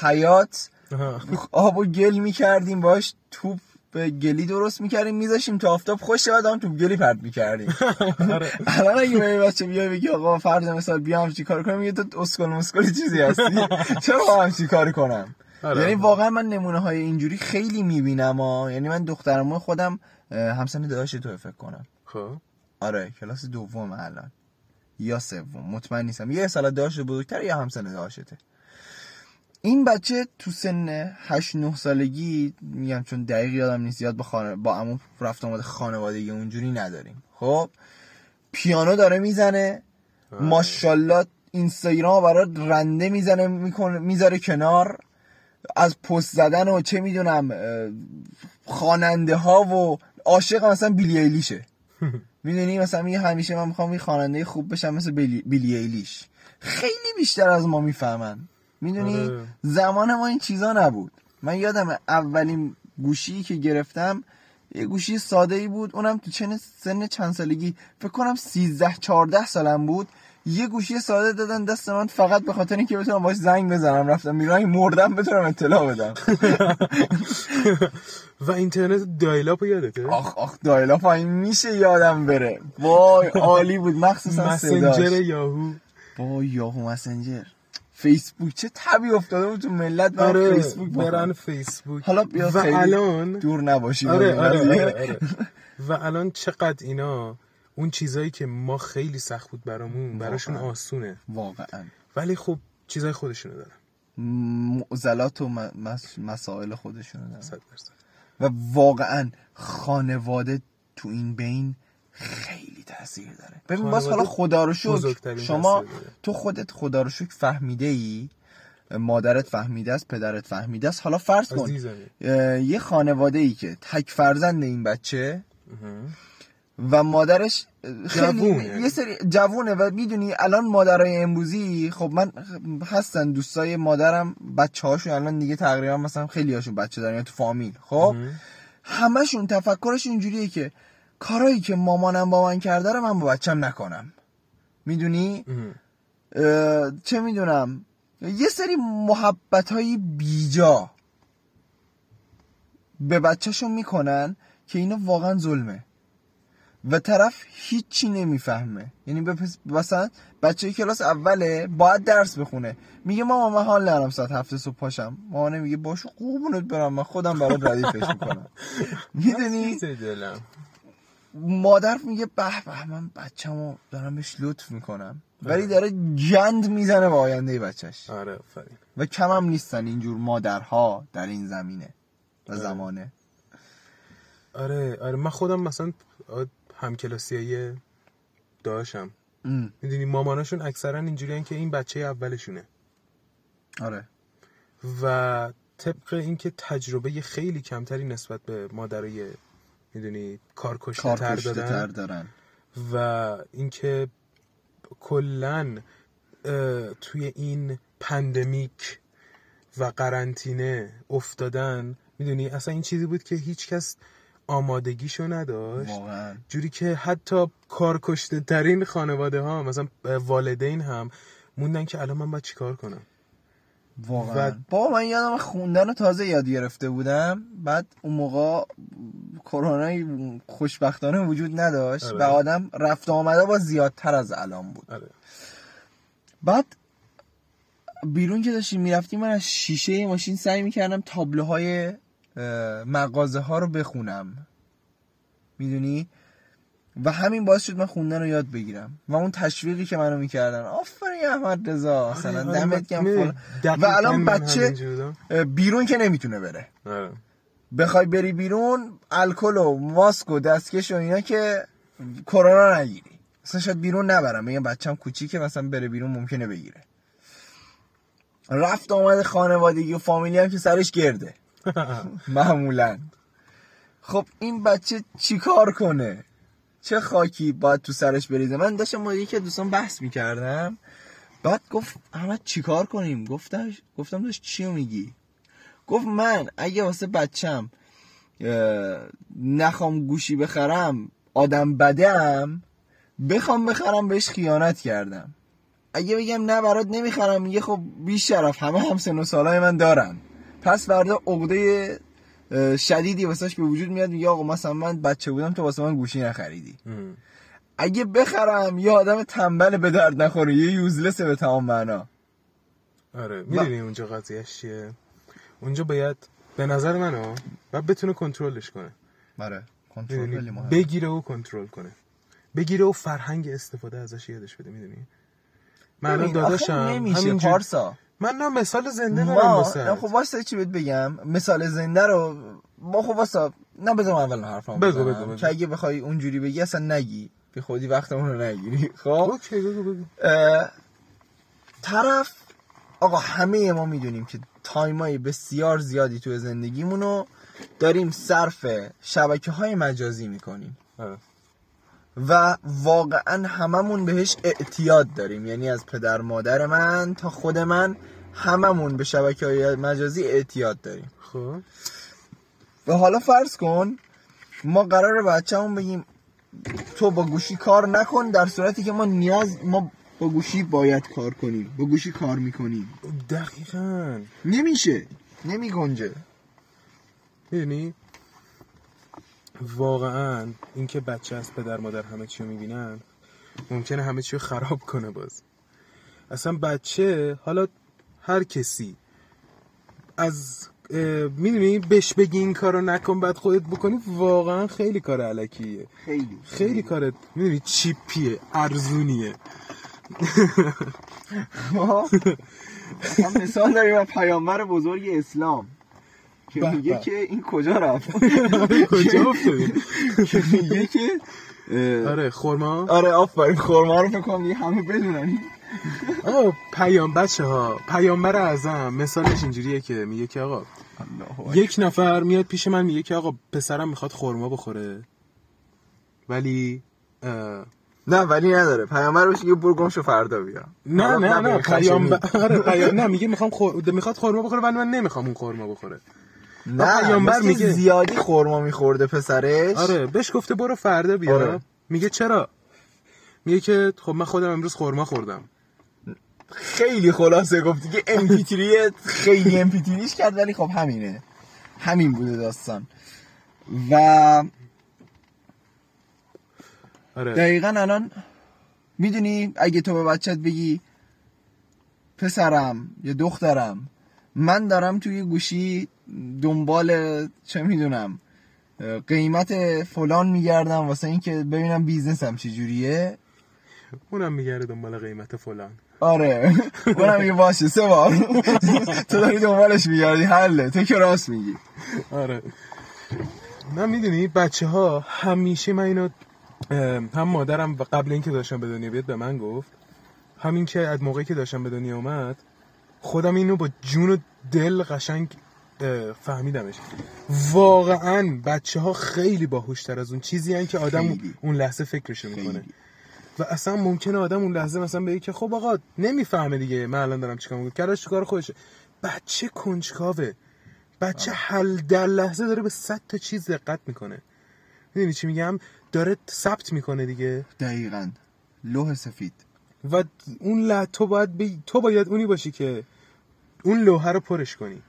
حیات. آب و گل می‌کردیم باش. توپ به گلی درست می‌کردیم میذاشیم تا آفتاب خوش بعد هم توپ گلی پرد می‌کردیم. آره. الان اگه به بچه بیا بگی آقا فرض مثال بیا همچی کار کنم میگه تو اسکل مسکل چیزی هستی؟ چرا همچی کار کنم. یعنی واقعا من نمونه های اینجوری خیلی می‌بینم ها یعنی من دخترمو خودم همسن داداش تو فکر کنم. خب. آره کلاس دوم الان. یا سوم. مطمئن نیستم. یه سال داشت بزرگتر یا همسن داشته این بچه تو سن 8 9 سالگی میگم چون دقیق یادم نیست زیاد با خانه با عمو رفت آمد خانوادگی اونجوری نداریم. خب؟ پیانو داره می‌زنه. ماشاءالله اینستاگرام برات رنده می‌زنه می‌کنه می‌ذاره کنار. از پست زدن و چه می‌دونم خواننده ها و عاشق مثلا بیلی ایلیشه. می‌دونی؟ مثلا میگه همیشه من می‌خوام یه خواننده خوب بشم مثل بیلی, بیلی ایلیش. خیلی بیشتر از ما می‌فهمن. می‌دونی؟ آره. زمان ما این چیزا نبود. من یادم اولین گوشی که گرفتم یه گوشی ساده ای بود. اونم تو چن سن چند سالگی؟ فکر کنم 13 14 سالم بود. یه گوشی ساده دادن دست من فقط به خاطر اینکه بتونم باش زنگ بزنم. رفتم اگه مردم بتونم اطلاع بدم. و اینترنت دایلاپ یادته؟ آخ آخ دایلا پایین میشه یادم بره. وای عالی بود. مخصوصا مسنجر یاهو وای یاهو مسنجر فیسبوک چه تبی افتاده بود تو ملت آره فیسبوک برن فیسبوک حالا بیا و الان دور نباشی. آره با آره, این قضیه. آره, آره. و الان چقدر اینا اون چیزایی که ما خیلی سخت بود برامون براشون. آسونه. واقعا. ولی خب چیزای خودشونو دارن. معضلات و مسائل خودشون دارن. صد و واقعا خانواده تو این بین خیلی تاثیر داره. ببین باز حالا خدا رو شکر. شما. تو خودت خدا رو شکر فهمیده ای مادرت فهمیده است پدرت فهمیده است. حالا فرض کن یه خانواده ای که تک فرزند این بچه و مادرش خیلی جوونه. یه سری جوونه و می‌دونی الان مادرای امروزی خب من هستن دوستای مادرم بچه هاشون الان دیگه تقریبا مثلا خیلی هاشون بچه دارن یا تو فامیل خب؟ همشون تفکرش اینجوریه که کارایی که مامانم با من کرده رو من با بچم نکنم. می‌دونی؟ چه می‌دونم؟ یه سری محبت های بیجا به بچهشون می‌کنن که اینا واقعا ظلمه. و طرف هیچی نمی‌فهمه. یعنی مثلا بچه کلاس اوله باید درس بخونه. میگه ماما من حال ندارم ساعت هفته صبح پاشم. مامان میگه باشو قوبونت برم. من خودم برات ردیفش می‌کنم. می‌دونی؟ مادر میگه به به من بچه‌مو دارم بهش لطف می‌کنم. ولی داره گند می‌زنه به آینده بچهش. آره و کم هم نیستن. اینجور مادرها در این زمینه و آره. زمانه. آره آره. من خودم مثلا همکلاسیای داشتم ام، می‌دونی ماماناشون اکثرا اینجوریان که این بچه اولشونه. آره. و طبق اینکه تجربه خیلی کمتری نسبت به مادرای می‌دونی کارکشته تر کارکشته تر دادن دارن. و اینکه کلا توی این پندمیک و قرنطینه افتادن می‌دونی اصلا این چیزی بود که هیچکس آمادگیشو نداشت. واقعا. جوری که حتی کارکشته ترین خانواده ها مثلا والدین هم موندن که الان من باید چیکار کنم. واقعا. و- بابا من یادم خوندن رو تازه یاد گرفته بودم. بعد اون موقع کرونا خوشبختانه وجود نداشت آره. و آدم رفت آمده با زیادتر از الان بود. آره. بعد بیرون که داشتیم می‌رفتیم من از شیشه ماشین سعی می‌کردم تابلوهای مغازه ها رو بخونم. می‌دونی؟ و همین باعث شد من خوندن رو یاد بگیرم. و اون تشویقی که منو می‌کردن. آفرین احمد رضا. مثلا آره، دمت گرم. و الان بچه بیرون که نمی‌تونه بره. آره. بخوای بری بیرون الکل و ماسک و دستکش و اینا که کرونا نگیری. مثلا شاید بیرون نبرم. میگم بچم کوچیکه مثلا بره بیرون ممکنه بگیره. رفت آمد خانوادگی و فامیلی هم که سرش گرده. معمولا. خب این بچه چیکار کنه؟ چه خاکی باید تو سرش بریزه؟ من داشتم با یکی دوستان بحث می‌کردم. بعد گفت احمد چیکار کنیم؟ گفتم گفتم داشت چیو میگی؟ گفت من اگه واسه بچم نخوام گوشی بخرم آدم بدم بخوام بخرم بهش خیانت کردم. اگه بگم نه برات نمی‌خرم میگه خب بی شرف همه هم سن و سالای من دارن. پس فردا عقده شدیدی واسش به وجود میاد میگه آقا مثلا من بچه بودم تو واسه من گوشی نخریدی. ام. اگه بخرم یه آدم تنبل به درد نخوره یه یوزلسه به تمام معنا. آره می‌دونی اونجا قضیهش چیه؟ اونجا باید به نظر من ها باید بتونه کنترلش کنه. آره کنترل. بگیره و کنترل کنه. بگیره و فرهنگ استفاده ازش یادش بده می‌دونی؟ من الان داداشم نمیشه همینجور. پارسا. من نه مثال زنده دارم خب واسه چی بهت بگم؟ مثال زنده رو ما خب واسه نه بذار اول حرفم بگو، بگو، بگو. که اگه بخوای اونجوری بگی اصلا نگی. بی خودی وقتمون رو نگیری. خب؟ okay بگو بگو. اه، طرف آقا همه ما می‌دونیم که تایمای بسیار زیادی تو زندگیمون رو داریم صرف شبکه های مجازی می‌کنیم. آره. و واقعا هممون بهش اعتیاد داریم. یعنی از پدر مادر من تا خود من هممون به شبکه های مجازی اعتیاد داریم. خب. و حالا فرض کن ما قرار بچه‌مون بگیم تو با گوشی کار نکن در صورتی که ما نیاز ما با گوشی باید کار کنیم با گوشی کار می‌کنیم. دقیقا. نمیشه. نمی گنجه می‌دونی واقعا اینکه بچه از پدر مادر همه چی رو می‌بینن ممکنه همه چی رو خراب کنه باز. اصلا بچه حالا هر کسی از می‌دونی بهش بگی این کارو نکن بعد خودت بکنی واقعا خیلی کار علکیه. خیلی. خیلی کارت می‌دونی چیپیه ارزونیه. ما مثال داریم از پیامبر بزرگ اسلام. که میگه. که این کجا رفت؟ کجا افتادی؟ که میگه که آره خورما آره آفرین خورما رو فکر کنم دیگه همه بدونن. آقا پیام بچه ها پیامبر اعظم مثالش اینجوریه که میگه که آقا یک نفر میاد پیش من میگه که آقا پسرم می‌خواد خورما بخوره. ولی نه ولی نداره. پیامبر میگه برو گم شو فردا بیا. نه نه نه. آره پیام نه میگه می‌خوام خور... می‌خواد خورما بخوره ولی من نمی‌خوام اون خورما بخوره. نه پیامبر میگه- زیادی خورما میخورده پسرش. آره بهش گفته برو فردا بیا. آره. میگه چرا؟ میگه که خب من خودم امروز خورما خوردم. خیلی خلاصه گفتی که امپیتری خیلی امپیتریش کرد ولی خب همینه. همین بوده داستان. و آره. دقیقا الان می‌دونی اگه تو به بچت بگی پسرم یا دخترم من دارم توی گوشی دنبال چه می‌دونم قیمت فلان میگردم واسه اینکه ببینم بیزنسم چجوریه اونم میگره دنبال قیمت فلان. آره. اونم میگه باشه سه بار. تو داری دنبالش میگردی حله. تو که راست میگی. آره. من می‌دونی بچه ها همیشه من اینو هم مادرم و قبل اینکه داشتم به دنیا بیاد به من گفت همین که از موقعی که داشتم به دنیا اومد خودم اینو با جون و دل قشنگ فهمیدمش. واقعا بچه ها خیلی باهوشتر از اون چیزی هن که آدم خیلی. اون لحظه فکرشو می‌کنه. و اصلا ممکنه آدم اون لحظه مثلا بگه که خب آقا نمی‌فهمه دیگه من الان دارم چیکار می‌کنم. کارش کار خودشه. بچه کنجکاوه. بچه حل در لحظه داره به صد تا چیز دقت می‌کنه. می‌دونی چی میگم؟ داره ثبت می‌کنه دیگه. دقیقا. لوح سفید. و اون لحظه تو باید بی... تو باید اونی باشی که اون لوحه رو پرش کنی.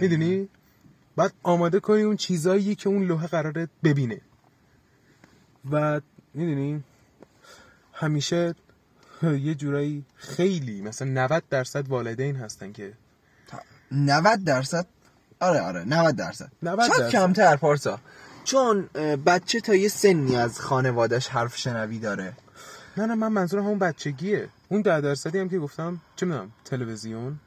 می‌دونی؟ بعد آماده کنی اون چیزایی که اون لوحه قراره ببینه. و می‌دونی؟ همیشه یه جورایی خیلی مثلا 90 درصد والدین هستن که 90 درصد؟ آره آره 90 درصد. 90 شاید درصد. کمتر پارسا؟ چون بچه تا یه سنی از خانوادش حرف شنوی داره. نه نه من منظورم همون بچگیه. اون ده درصدی هم که گفتم چه می‌دونم تلویزیون؟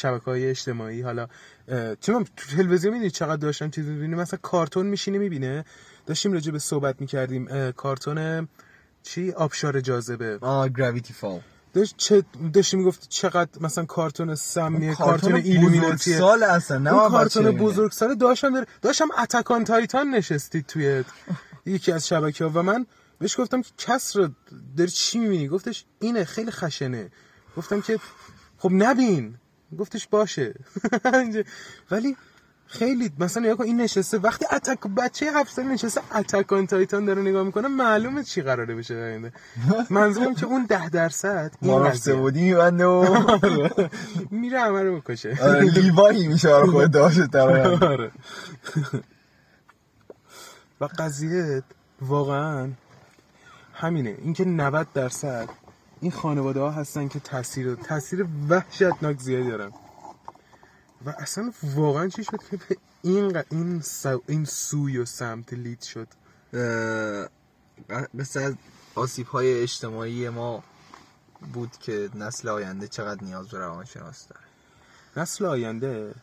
شبکه های اجتماعی حالا می‌دونم تو تلویزیون می‌دونی چقدر داشتم چیز می‌بینه مثلا کارتون میشینه می‌بینه. داشتیم راجع به صحبت می‌کردیم. کارتون چی؟ آبشار جاذبه. آه گراویتی فال داشت چه داشتی می‌گفت چقدر مثلا کارتون سمیه کارتون ایلومیناتیه. سال اصلا نه اون کارتون. بزرگ ساله. داشتم داره داشتم اتکان تایتان نشستید توی یکی از شبکه ها و من بهش گفتم که کس رو داری چی می‌بینی؟ گفتش اینه خیلی خشنه. گفتم که خب نبین. گفتش باشه. ولی خیلی مثلا نگاه کن این نشسته وقتی اتک بچه هفت ساله نشسته اتکان تایتان داره نگاه می‌کنه معلومه چی قراره بشه آینده منظورم که اون ده درصد این قضیه. سعودی میبنده و میره همه رو بکشه آره، لیوانی میشه برای خود داشت در آره. و قضیه واقعا همینه. اینکه 90 درصد این خانواده ها هستن که تاثیر تاثیر وحشتناک زیادی دارن. و اصلا واقعا چی شد که به این ق- این سو... این سوی و سمت لید شد؟ مثل از آسیب های اجتماعی ما بود که نسل آینده چقدر نیاز به روانشناس داره. نسل آینده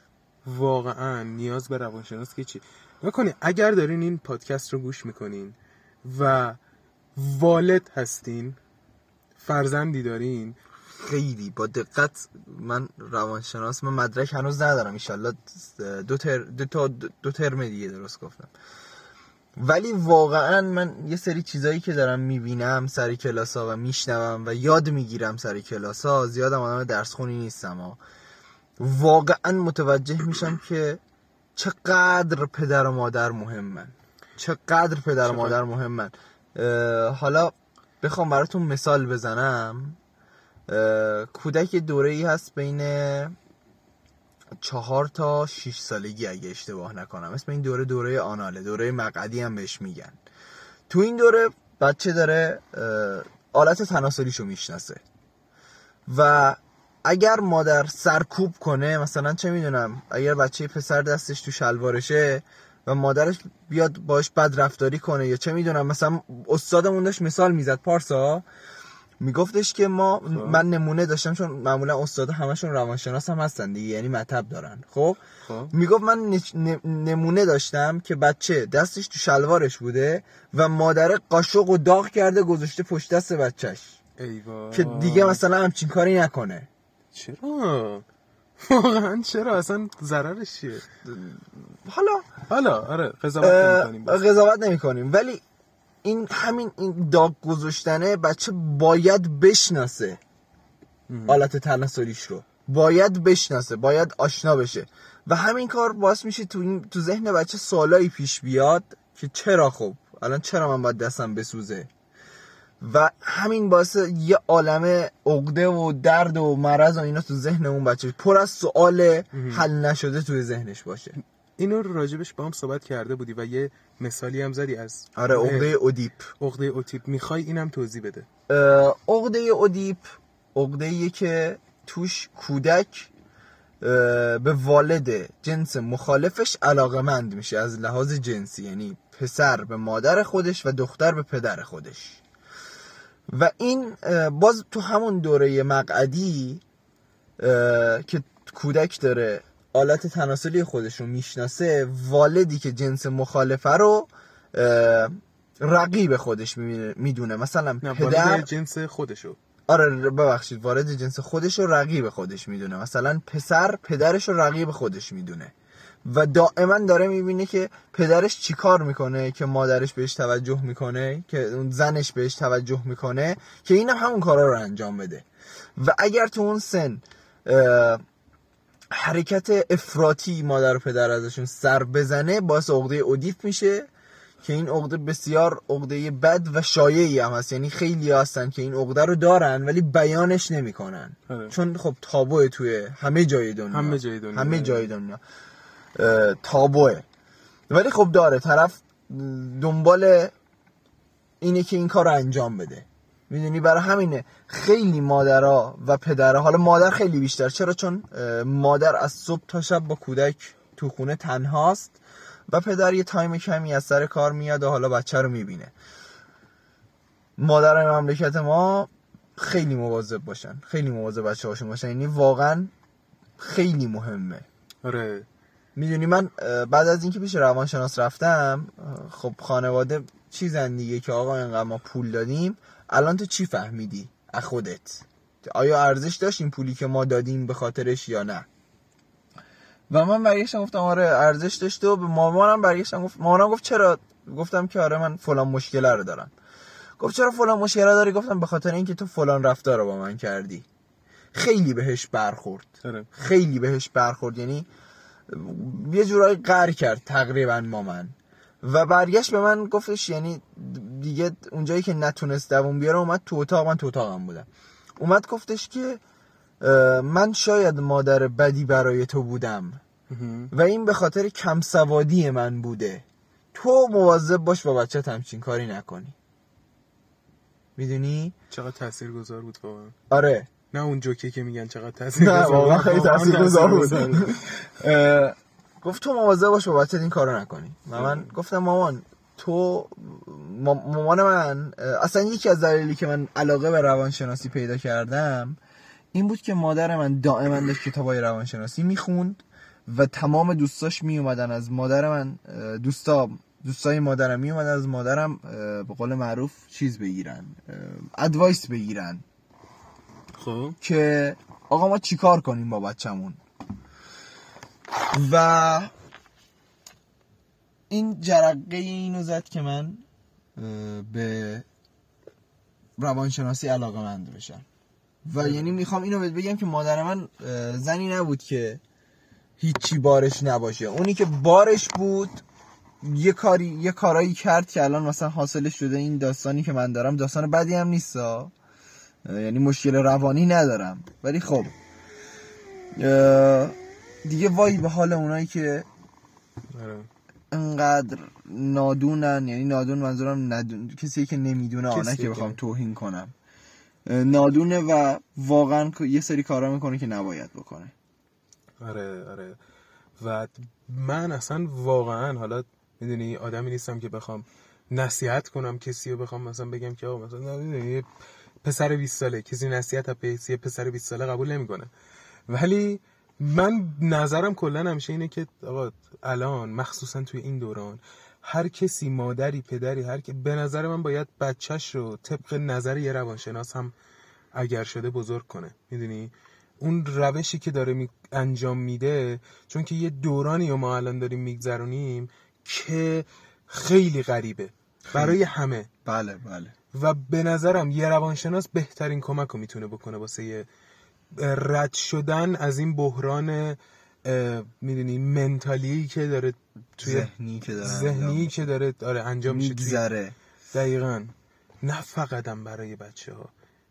واقعا نیاز به روانشناس که چی؟ نکنه اگر دارین این پادکست رو گوش می‌کنین و والد هستین فرزندی دارین؟ خیلی با دقت من روانشناس من مدرک هنوز ندارم ایشالله دو, تر دو, تا دو ترم دیگه درست گفتم. ولی واقعا من یه سری چیزایی که دارم می‌بینم سر کلاس ها و میشنوم و یاد می‌گیرم سر کلاس ها زیادم آدم درس خونی نیستم ها. واقعا متوجه میشم که چقدر پدر و مادر مهمن. چقدر پدر و مادر مهمن. حالا بخوام براتون مثال بزنم. کودک دوره ای هست بین چهار تا شیش سالگی اگه اشتباه نکنم. اسم این دوره دوره آناله دوره مقعدی هم بهش میگن. تو این دوره بچه داره آلت تناسلیشو می‌شناسه. و اگر مادر سرکوب کنه مثلا چه می‌دونم اگر بچه پسر دستش تو شلوارشه و مادرش بیاد باش بد رفتاری کنه یا چه می‌دونم. مثلا استادمون داشت مثال می‌زد پارسا. میگفتش که ما خب. من نمونه داشتم چون معمولا استاد همشون روانشناس هم هستن دیگه یعنی مطب دارن. خب, خب. می‌گفت من نمونه داشتم که بچه دستش تو شلوارش بوده و مادر قاشق و داغ کرده گذاشته پشت دست بچهش. که دیگه مثلا همچین کاری نکنه. چرا؟ واقعا چرا؟ اصلا ضررش چیه؟ حالا. حالا آره قضاوت نمی‌کنیم قضاوت نمی‌کنیم. ولی این همین این داغ گذاشتنه بچه باید بشناسه حالت تناسلیش رو. باید بشناسه باید آشنا بشه. و همین کار باعث میشه تو, تو ذهن بچه سالایی پیش بیاد که چرا خب؟ الان چرا من باید دستم بسوزه؟ و همین باعث یه عالم عقده و درد و مرض و اینا تو ذهن اون بچه. پر از سوال حل نشده توی ذهنش باشه. اینو راجبش با هم صحبت کرده بودی و یه مثالی هم زدی از آره عقده اودیپ. عقده اودیپ. می‌خوای اینم توضیح بده. عقده اودیپ عقده که توش کودک به والد جنس مخالفش علاقمند میشه از لحاظ جنسی. یعنی پسر به مادر خودش و دختر به پدر خودش. و این باز تو همون دوره مقعدی که کودک داره آلت تناسلی خودش رو می‌شناسه والدی که جنس مخالفه رو رقیب خودش می‌دونه. مثلا پدر جنس خودشو. آره ببخشید وارد جنس خودش رو رقیب خودش می‌دونه. مثلا پسر پدرش رو رقیب خودش می‌دونه. و دائما داره می‌بینه که پدرش چیکار می‌کنه که مادرش بهش توجه می‌کنه که اون زنش بهش توجه می‌کنه که این هم همون کارا رو انجام بده. و اگر تو اون سن حرکت افراطی مادر و پدر ازشون سر بزنه باعث عقده اودیپ میشه که این عقده بسیار عقده بد و شایعی هم هست. یعنی خیلی هستن که این عقده رو دارن ولی بیانش نمی‌کنن. آره. چون خب تابوه توی همه جای دنیا. همه جای دنیا. همه جای دنیا. تابوه ولی خب داره طرف دنبال اینه که این کار رو انجام بده. می‌دونی؟ برای همینه. خیلی مادرها و پدرها حالا مادر خیلی بیشتر. چرا؟ چون مادر از صبح تا شب با کودک تو خونه تنهاست و پدر یه تایم کمی از سر کار میاد و حالا بچه رو می‌بینه. مادر مملکت ما خیلی مواظب باشن. خیلی مواظب بچه هاشون باشن. یعنی واقعا خیلی مهمه. آره. می‌دونی من بعد از اینکه پیش روانشناس رفتم خب خانواده چیزن دیگه که آقا اینقدر ما پول دادیم الان تو چی فهمیدی؟ از خودت. آیا ارزش داشت این پولی که ما دادیم به خاطرش یا نه؟ و من برگشتم گفتم آره ارزش داشته و به مامانم برگشتم گفت مامانم گفت چرا؟ گفتم که آره من فلان مشکل رو دارم. گفت چرا فلان مشکل داری؟ گفتم به خاطر اینکه تو فلان رفتار رو با من کردی. خیلی بهش برخورد. آره. خیلی بهش برخورد. یعنی یه جورایی قر کرد تقریبا مامان و برگشت به من گفتش یعنی دیگه اونجایی که نتونست دوون بیاره اومد تو اتاق من تو اتاقم بودم. اومد گفتش که من شاید مادر بدی برای تو بودم. و این به خاطر کم سوادی من بوده. تو مواظب باش با بچه همچین کاری نکنی. می‌دونی؟ چقدر تاثیر گذار بود واقعا. آره. نه اون جوکی که میگن چقدر تاثیر نه واقعا خیلی تاثیر گذار بود. گفت تو مواظب باش با بچه این کارو نکنی. و من گفتم مامان تو مامان من اصلا یکی از دلایلی که من علاقه به روانشناسی پیدا کردم این بود که مادر من دائما داشت کتابای روانشناسی می‌خوند و تمام دوستاش میومدن از مادر من دوستا دوستای مادرم میومدن از مادرم به قول معروف چیز بگیرن ادوایس بگیرن. خب. که آقا ما چیکار کنیم با بچه‌مون؟ و این جرقه اینو زد که من به روانشناسی علاقه مند بشم. و یعنی می‌خوام اینو بگم که مادر من زنی نبود که هیچی بارش نباشه. اونی که بارش بود یه کاری یه کارایی کرد که الان مثلا حاصلش شده این داستانی که من دارم. داستان بدی هم نیستا اه، یعنی مشکل روانی ندارم. ولی خب دیگه وای به حال اونایی که آره. انقدر نادونن. یعنی نادون منظورم ندون کسی که نمی‌دونه آنه که بخوام توهین کنم. نادونه و واقعا یه سری کارا می‌کنه که نباید بکنه. آره آره. و من اصلا واقعا حالا می‌دونی آدمی نیستم که بخوام نصیحت کنم کسی رو بخوام مثلا بگم که آقا مثلا پسر 20 ساله. کسی نصیحت از پسر 20 ساله قبول نمی‌کنه. ولی من نظرم کلا همیشه اینه که آقا الان مخصوصا توی این دوران هر کسی مادری پدری هر که به نظر من باید بچهش رو طبق نظر یه روانشناس هم اگر شده بزرگ کنه. می‌دونی؟ اون روشی که داره می... انجام میده چون که یه دورانی رو ما الان داریم میگذرونیم که خیلی غریبه. برای همه. بله بله. و به نظرم یه روانشناس بهترین کمک رو می‌تونه بکنه واسه رد شدن از این بحران می‌دونی منتالی که داره توی ذهنی که دارن ذهنی که داره داره انجام میشه میگذره. دقیقا. نه فقطم برای بچه ها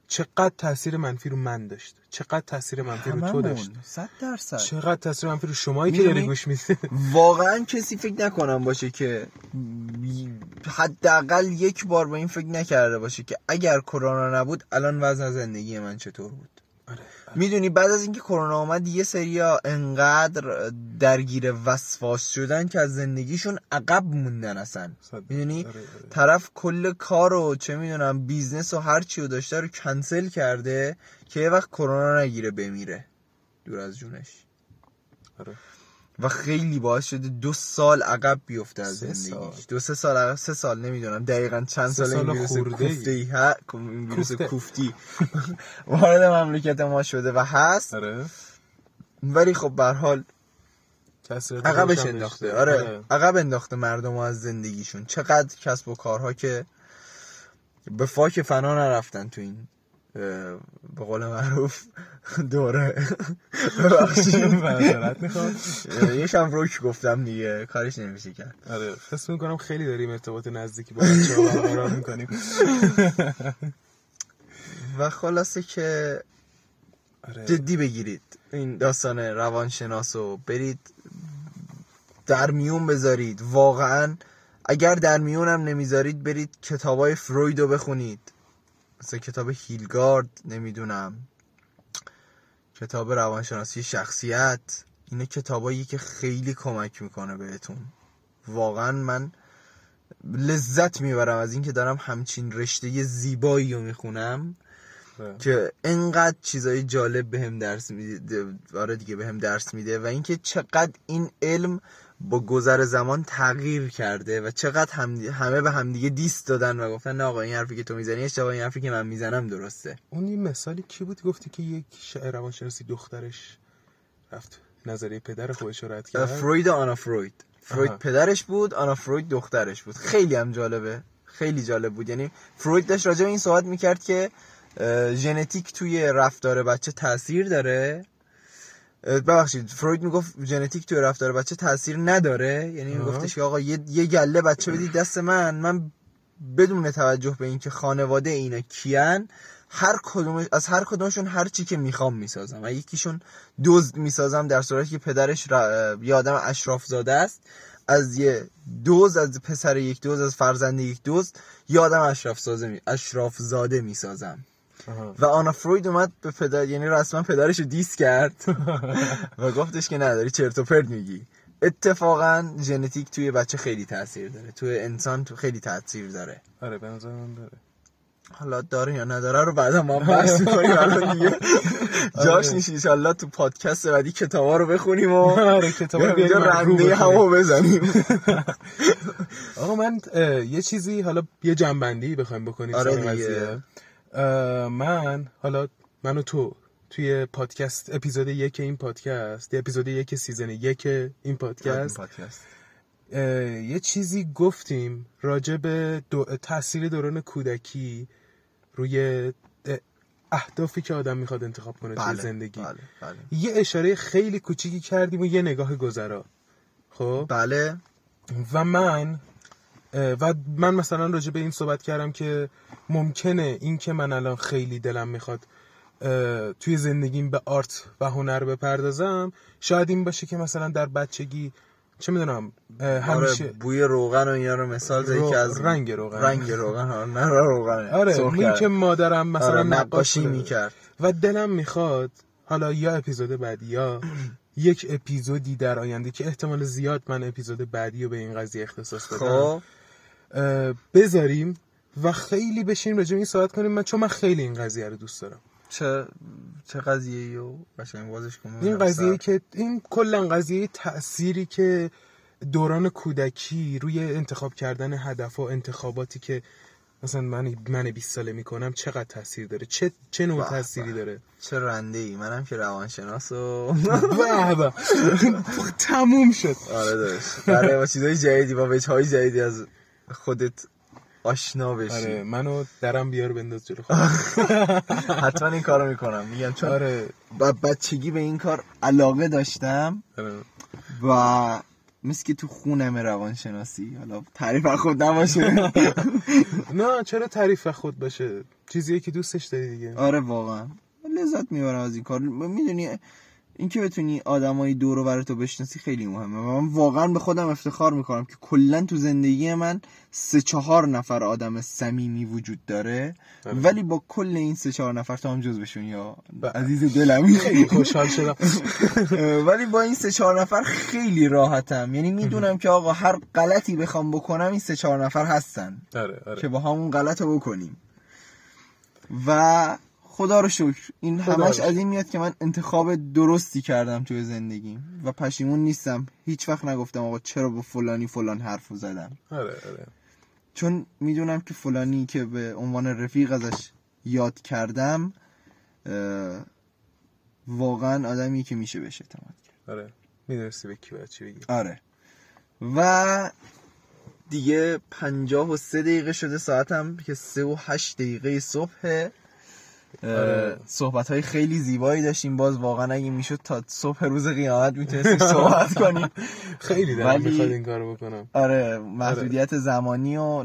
چقدر تاثیر منفی رو من داشت چقدر تاثیر منفی رو تو داشت صد درصد. چقدر تاثیر منفی رو شمایی که؟ داری گوش میده واقعا کسی فکر نکنم باشه که حداقل یک بار به این فکر نکرده باشه که اگر کرونا نبود الان وضع زندگی من چطور بود؟ آره. می‌دونی بعد از اینکه کرونا آمد یه سریا انقدر درگیر وسواس شدن که از زندگیشون عقب موندن اصلا. می‌دونی؟ آره، آره. طرف کل کار و چه می‌دونم business و هر چی رو داشته رو کنسل کرده که یه وقت کرونا نگیره بمیره. دور از جونش. آره. و خیلی باعث شده دو سال عقب بیفته از زندگیش سال. دو سه سال عقب سه سال نمی‌دونم. دقیقا چند سه سال این سال ویروس. کوفته ای ها این ویروس. کوفتی. وارد مملکت ما شده و هست. آره. ولی خب به حال عقبش انداخته. داشته. آره. عقب انداخته مردم از زندگیشون. چقدر کسب و کارها که به فاک فنا نرفتن تو این به قول معروف دوره. معذرت می‌خوام. یکم روک گفتم دیگه کارش نمیشه کرد. آره حس می‌کنم خیلی داریم ارتباط نزدیکی با بچه ها برقرار می‌کنیم. و خلاصه که آره. جدی بگیرید. این داستان روانشناس رو برید در میون بذارید. واقعا اگر در میون هم نمی‌ذارید برید کتابای فروید رو بخونید. مثل کتاب هیلگارد نمی‌دونم. کتاب روانشناسی شخصیت. اینه کتابایی که خیلی کمک می‌کنه بهتون. واقعا من لذت می‌برم از اینکه دارم همچین رشته زیبایی رو می‌خونم آره. که انقدر چیزای جالب بهم درس میده آره دیگه بهم درس میده و اینکه چقدر این علم با گذر زمان تغییر کرده و چقدر هم همه به همدیگه دیست دادن و گفتن نه آقا این حرفی که تو می‌زنی اشتباه این حرفی که من می‌زنم درسته. اون یه مثالی کی بود؟ گفتی که یک شاعر روانشناسی دخترش رفت نظریه پدر خودش رو رد کرد. فروید آنا فروید. فروید آها. پدرش بود آنا فروید دخترش بود. خیلی هم جالبه. خیلی جالب بود. یعنی فروید داشت راجع به این صحبت می‌کرد که ژنتیک توی رفتار بچه تاثیر داره. ببخشید فروید می‌گفت ژنتیک توی رفتار بچه تاثیر نداره یعنی. میگفتش که آقا یه, یه گله بچه بدید دست من من بدون توجه به اینکه خانواده اینا کیان هر کدومش از هر کدومشون هر چی که می‌خوام می‌سازم و یکیشون دزد می‌سازم در صورتی که پدرش را- یه آدم اشراف زاده است از یه دوز از پسر یک دوز از فرزند یک دوز یه آدم اشراف زاده می اشراف زاده می‌سازم. و آنا فروید اومد به پدر یعنی رسما پدرش رو دیس کرد. و گفتش که نداری چرت و پرت میگی. اتفاقا ژنتیک توی بچه خیلی تاثیر داره. توی انسان تو خیلی تاثیر داره. آره به نظر من داره. حالا داره یا نداره رو بعدا ما بحث می‌کنیم الان دیگه. جاش نیست انشالله تو پادکست بعدی کتابا رو بخونیم و آره کتاب بیایم اینجا رنده همو بزنیم. آقا من یه چیزی حالا یه جنبندی بخوایم بکنیم آره من حالا من و تو توی پادکست اپیزود یک این پادکست اپیزود یک سیزن یک این پادکست یه چیزی گفتیم راجع به دو... تاثیر دوران کودکی روی اه، اهدافی که آدم می‌خواد انتخاب کنه توی بله زندگی. بله بله. یه اشاره خیلی کوچیکی کردیم و یه نگاه گذرا. خب؟ بله. و من و من مثلا راجع به این صحبت کردم که ممکنه این که من الان خیلی دلم می‌خواد توی زندگیم به آرت و هنر بپردازم شاید این باشه که مثلا در بچگی چه می‌دونم همیشه آره بوی روغن و اینا رو مثال زدی رو- که از رنگ روغن. رنگ روغن ها نه روغن آره این. که مادرم مثلا آره، نقاشی. می‌کرد و دلم می‌خواد حالا یا اپیزود بعدی یا یک اپیزودی در آینده که احتمال زیاد من اپیزود بعدی رو به این قضیه اختصاص بدم خب بذاریم و خیلی بشیم راجع به این صحبت کنیم. من چون من خیلی این قضیه رو دوست دارم. چه چه قضیه ای و قشنگ بازش کنم این قضیه که این کلا قضیه تأثیری که دوران کودکی روی انتخاب کردن هدف و انتخاباتی که مثلا من من 20 ساله می‌کنم چقدر تاثیر داره؟ چه چه نوع تأثیری. داره؟ چه رنده ای منم که روانشناس و به. تموم شد. آره داشت برای با چیزای جدیدی با وجه های جدیدی از خودت آشنا بشی. آره منو درم بیار بنداز جلو حتما این کارو می‌کنم. میگم چون آره. با بچگی به این کار علاقه داشتم آره. و مثل که تو خونم روانشناسی حالا تعریف خود نباشه. نه چرا تعریف خود باشه؟ چیزیه که دوستش داری دیگه. آره واقعا. لذت می‌برم از این کار. می‌دونی اینکه بتونی آدمای دور و تو بشناسی خیلی مهمه. و من واقعا به خودم افتخار می‌کنم که کلا تو زندگی من سه چهار نفر آدم صمیمی وجود داره. آره. ولی با کل این سه چهار نفر تو هم جز بشون یا بله. عزیز دلمی خیلی خوشحال شدم. ولی با این سه چهار نفر خیلی راحتم. یعنی می‌دونم که آقا هر غلطی بخوام بکنم این سه چهار نفر هستن. آره آره. که با همون غلط رو بکنیم. و خدا رو شکر. این همش از این میاد که من انتخاب درستی کردم توی زندگیم و پشیمون نیستم. هیچ وقت نگفتم آقا چرا با فلانی فلان حرف زدم. آره آره. چون می‌دونم که فلانی که به عنوان رفیق ازش یاد کردم واقعا آدمی که میشه بهش اعتماد کرد. آره. می‌دونستی به کی باید چی بگی. آره. و دیگه پنجاه و سه دقیقه شده ساعتم که سه و هشت دقیقه صبح آره. صحبت های خیلی زیبایی داشتیم. باز واقعا اگه می‌شد تا صبح روز قیامت می‌تونستیم صحبت کنیم. خیلی ولی- می‌خواد این کارو بکنم. آره محدودیت زمانی و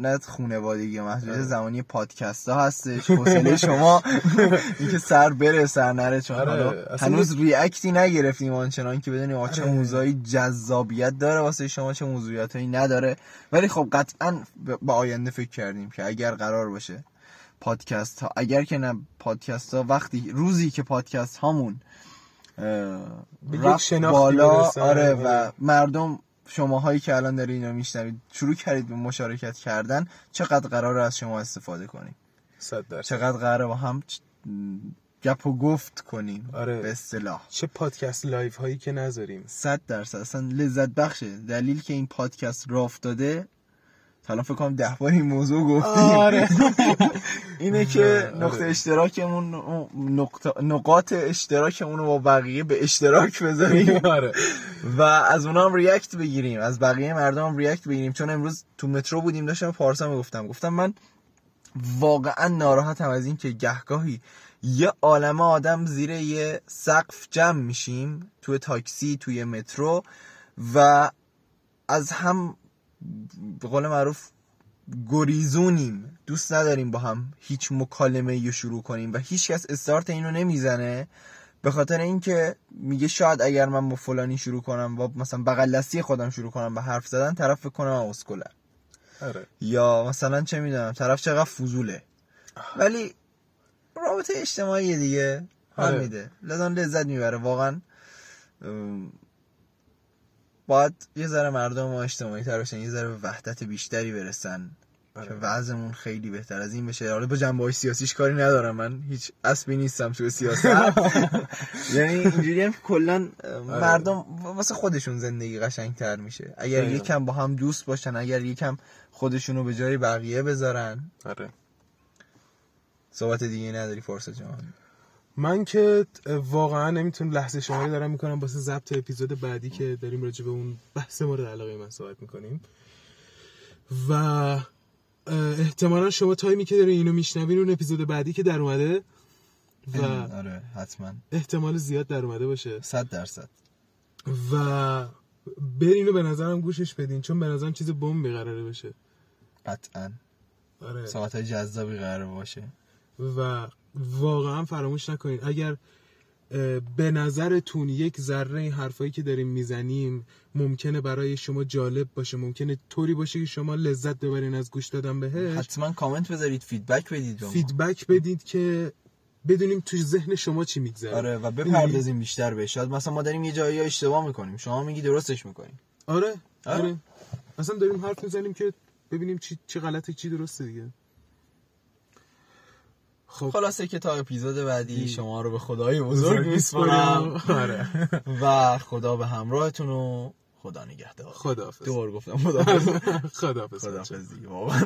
نه خونوادگی محدودیت آره. زمانی پادکست ها هستش. حوصله شما اینکه سر بره سر نره. چون آره، هنوز ریاکتی نگرفتیم آنچنان که بدونیم آقا چه آره. موضوعی جذابیت داره واسه شما چه موضوعیتایی نداره. ولی خب قطعا به آینده فکر کردیم که اگر قرار باشه پادکست ها. اگر که نه پادکست ها وقتی روزی که پادکست هامون رفت بالا آره و. مردم شماهایی که الان داری اینا میشنوید شروع کردید به مشارکت کردن چقدر قرار از شما استفاده کنیم؟ صد چقدر قراره با هم گپ و گفت کنیم؟ آره. به اصطلاح. چه پادکست live هایی که نذاریم. صد درصد. اصلا لذت بخشه. دلیل که این پادکست راه افتاده تا الان فکر کنم ده بار این موضوع گفتیم. آره. اینه که آره. نقطه اشتراکمون نقطه نقاط اشتراکمون رو با بقیه به اشتراک بذاریم. آره. و از اونا هم ریاکت بگیریم. از بقیه مردم هم ریاکت بگیریم. چون امروز تو مترو بودیم داشتم پارسا می‌گفتم. گفتم من واقعا ناراحتم از این که گهگاهی یه عالمه آدم زیر یه سقف جمع میشیم توی تاکسی توی مترو و از هم به قول معروف گریزونیم. دوست نداریم با هم هیچ مکالمه رو شروع کنیم و هیچ کس استارت اینو نمی‌زنه. به خاطر اینکه میگه شاید اگر من با فلانی شروع کنم با مثلا بغل خودم شروع کنم به حرف زدن طرف فکر کنم اسکلم. آره. یا مثلا چه می‌دونم طرف چقدر فضوله. ولی رابطه اجتماعی دیگه. حال آره. میده. لذا لذت می‌بره. واقعا باید یه ذره مردم ما اجتماعی تر بشن یه ذره به وحدت بیشتری برسن. آره. که وضعمون خیلی بهتر از این بشه. حالا با جنبه های سیاسیش کاری ندارم. من هیچ اسبی نیستم تو سیاست. یعنی اینجوری هم کلا مردم واسه خودشون زندگی قشنگتر میشه. اگر. یکم با هم دوست باشن اگر یکم خودشونو به جای بقیه بذارن. آره. صحبت دیگه نداری فرصت جان. من که واقعا نمی‌تونم لحظه شماری دارم می‌کنم واسه ضبط اپیزود بعدی که داریم راجع به اون بحث مورد علاقه من صحبت می‌کنیم. و احتمالا شما تایمی که دارین اینو میشنوین اون اپیزود بعدی که در اومده و آره حتما. احتمال زیاد در اومده باشه. صد درصد. و برین و به نظرم گوشش بدین چون به نظرم چیز بمبی قراره بشه. قطعا. آره. ساعت جذابی قرار باشه. و واقعا فراموش نکنید. اگر به نظرتون یک ذره این حرفایی که داریم می‌زنیم ممکنه برای شما جالب باشه؟ ممکنه طوری باشه که شما لذت ببرین از گوش دادن بهش؟ حتما کامنت بذارید feedback بدید به ما. feedback بدید که بدونیم تو ذهن شما چی میگذره. آره و بپردازیم بیشتر بهش. شاید مثلا ما داریم یه جایی اشتباه می‌کنیم. شما میگی درستش می‌کنیم. آره آره. آره. اصلا داریم حرف می‌زنیم که ببینیم چی چی غلطه چی درسته دیگه. خب. خلاصه که تا اپیزود بعدی شما رو به خدای بزرگ میسپارم. آره. و خدا به همراهتون و خدا نگهدار. خداحافظ. دوبار گفتم خدا خداحافظ دیگه واقعا.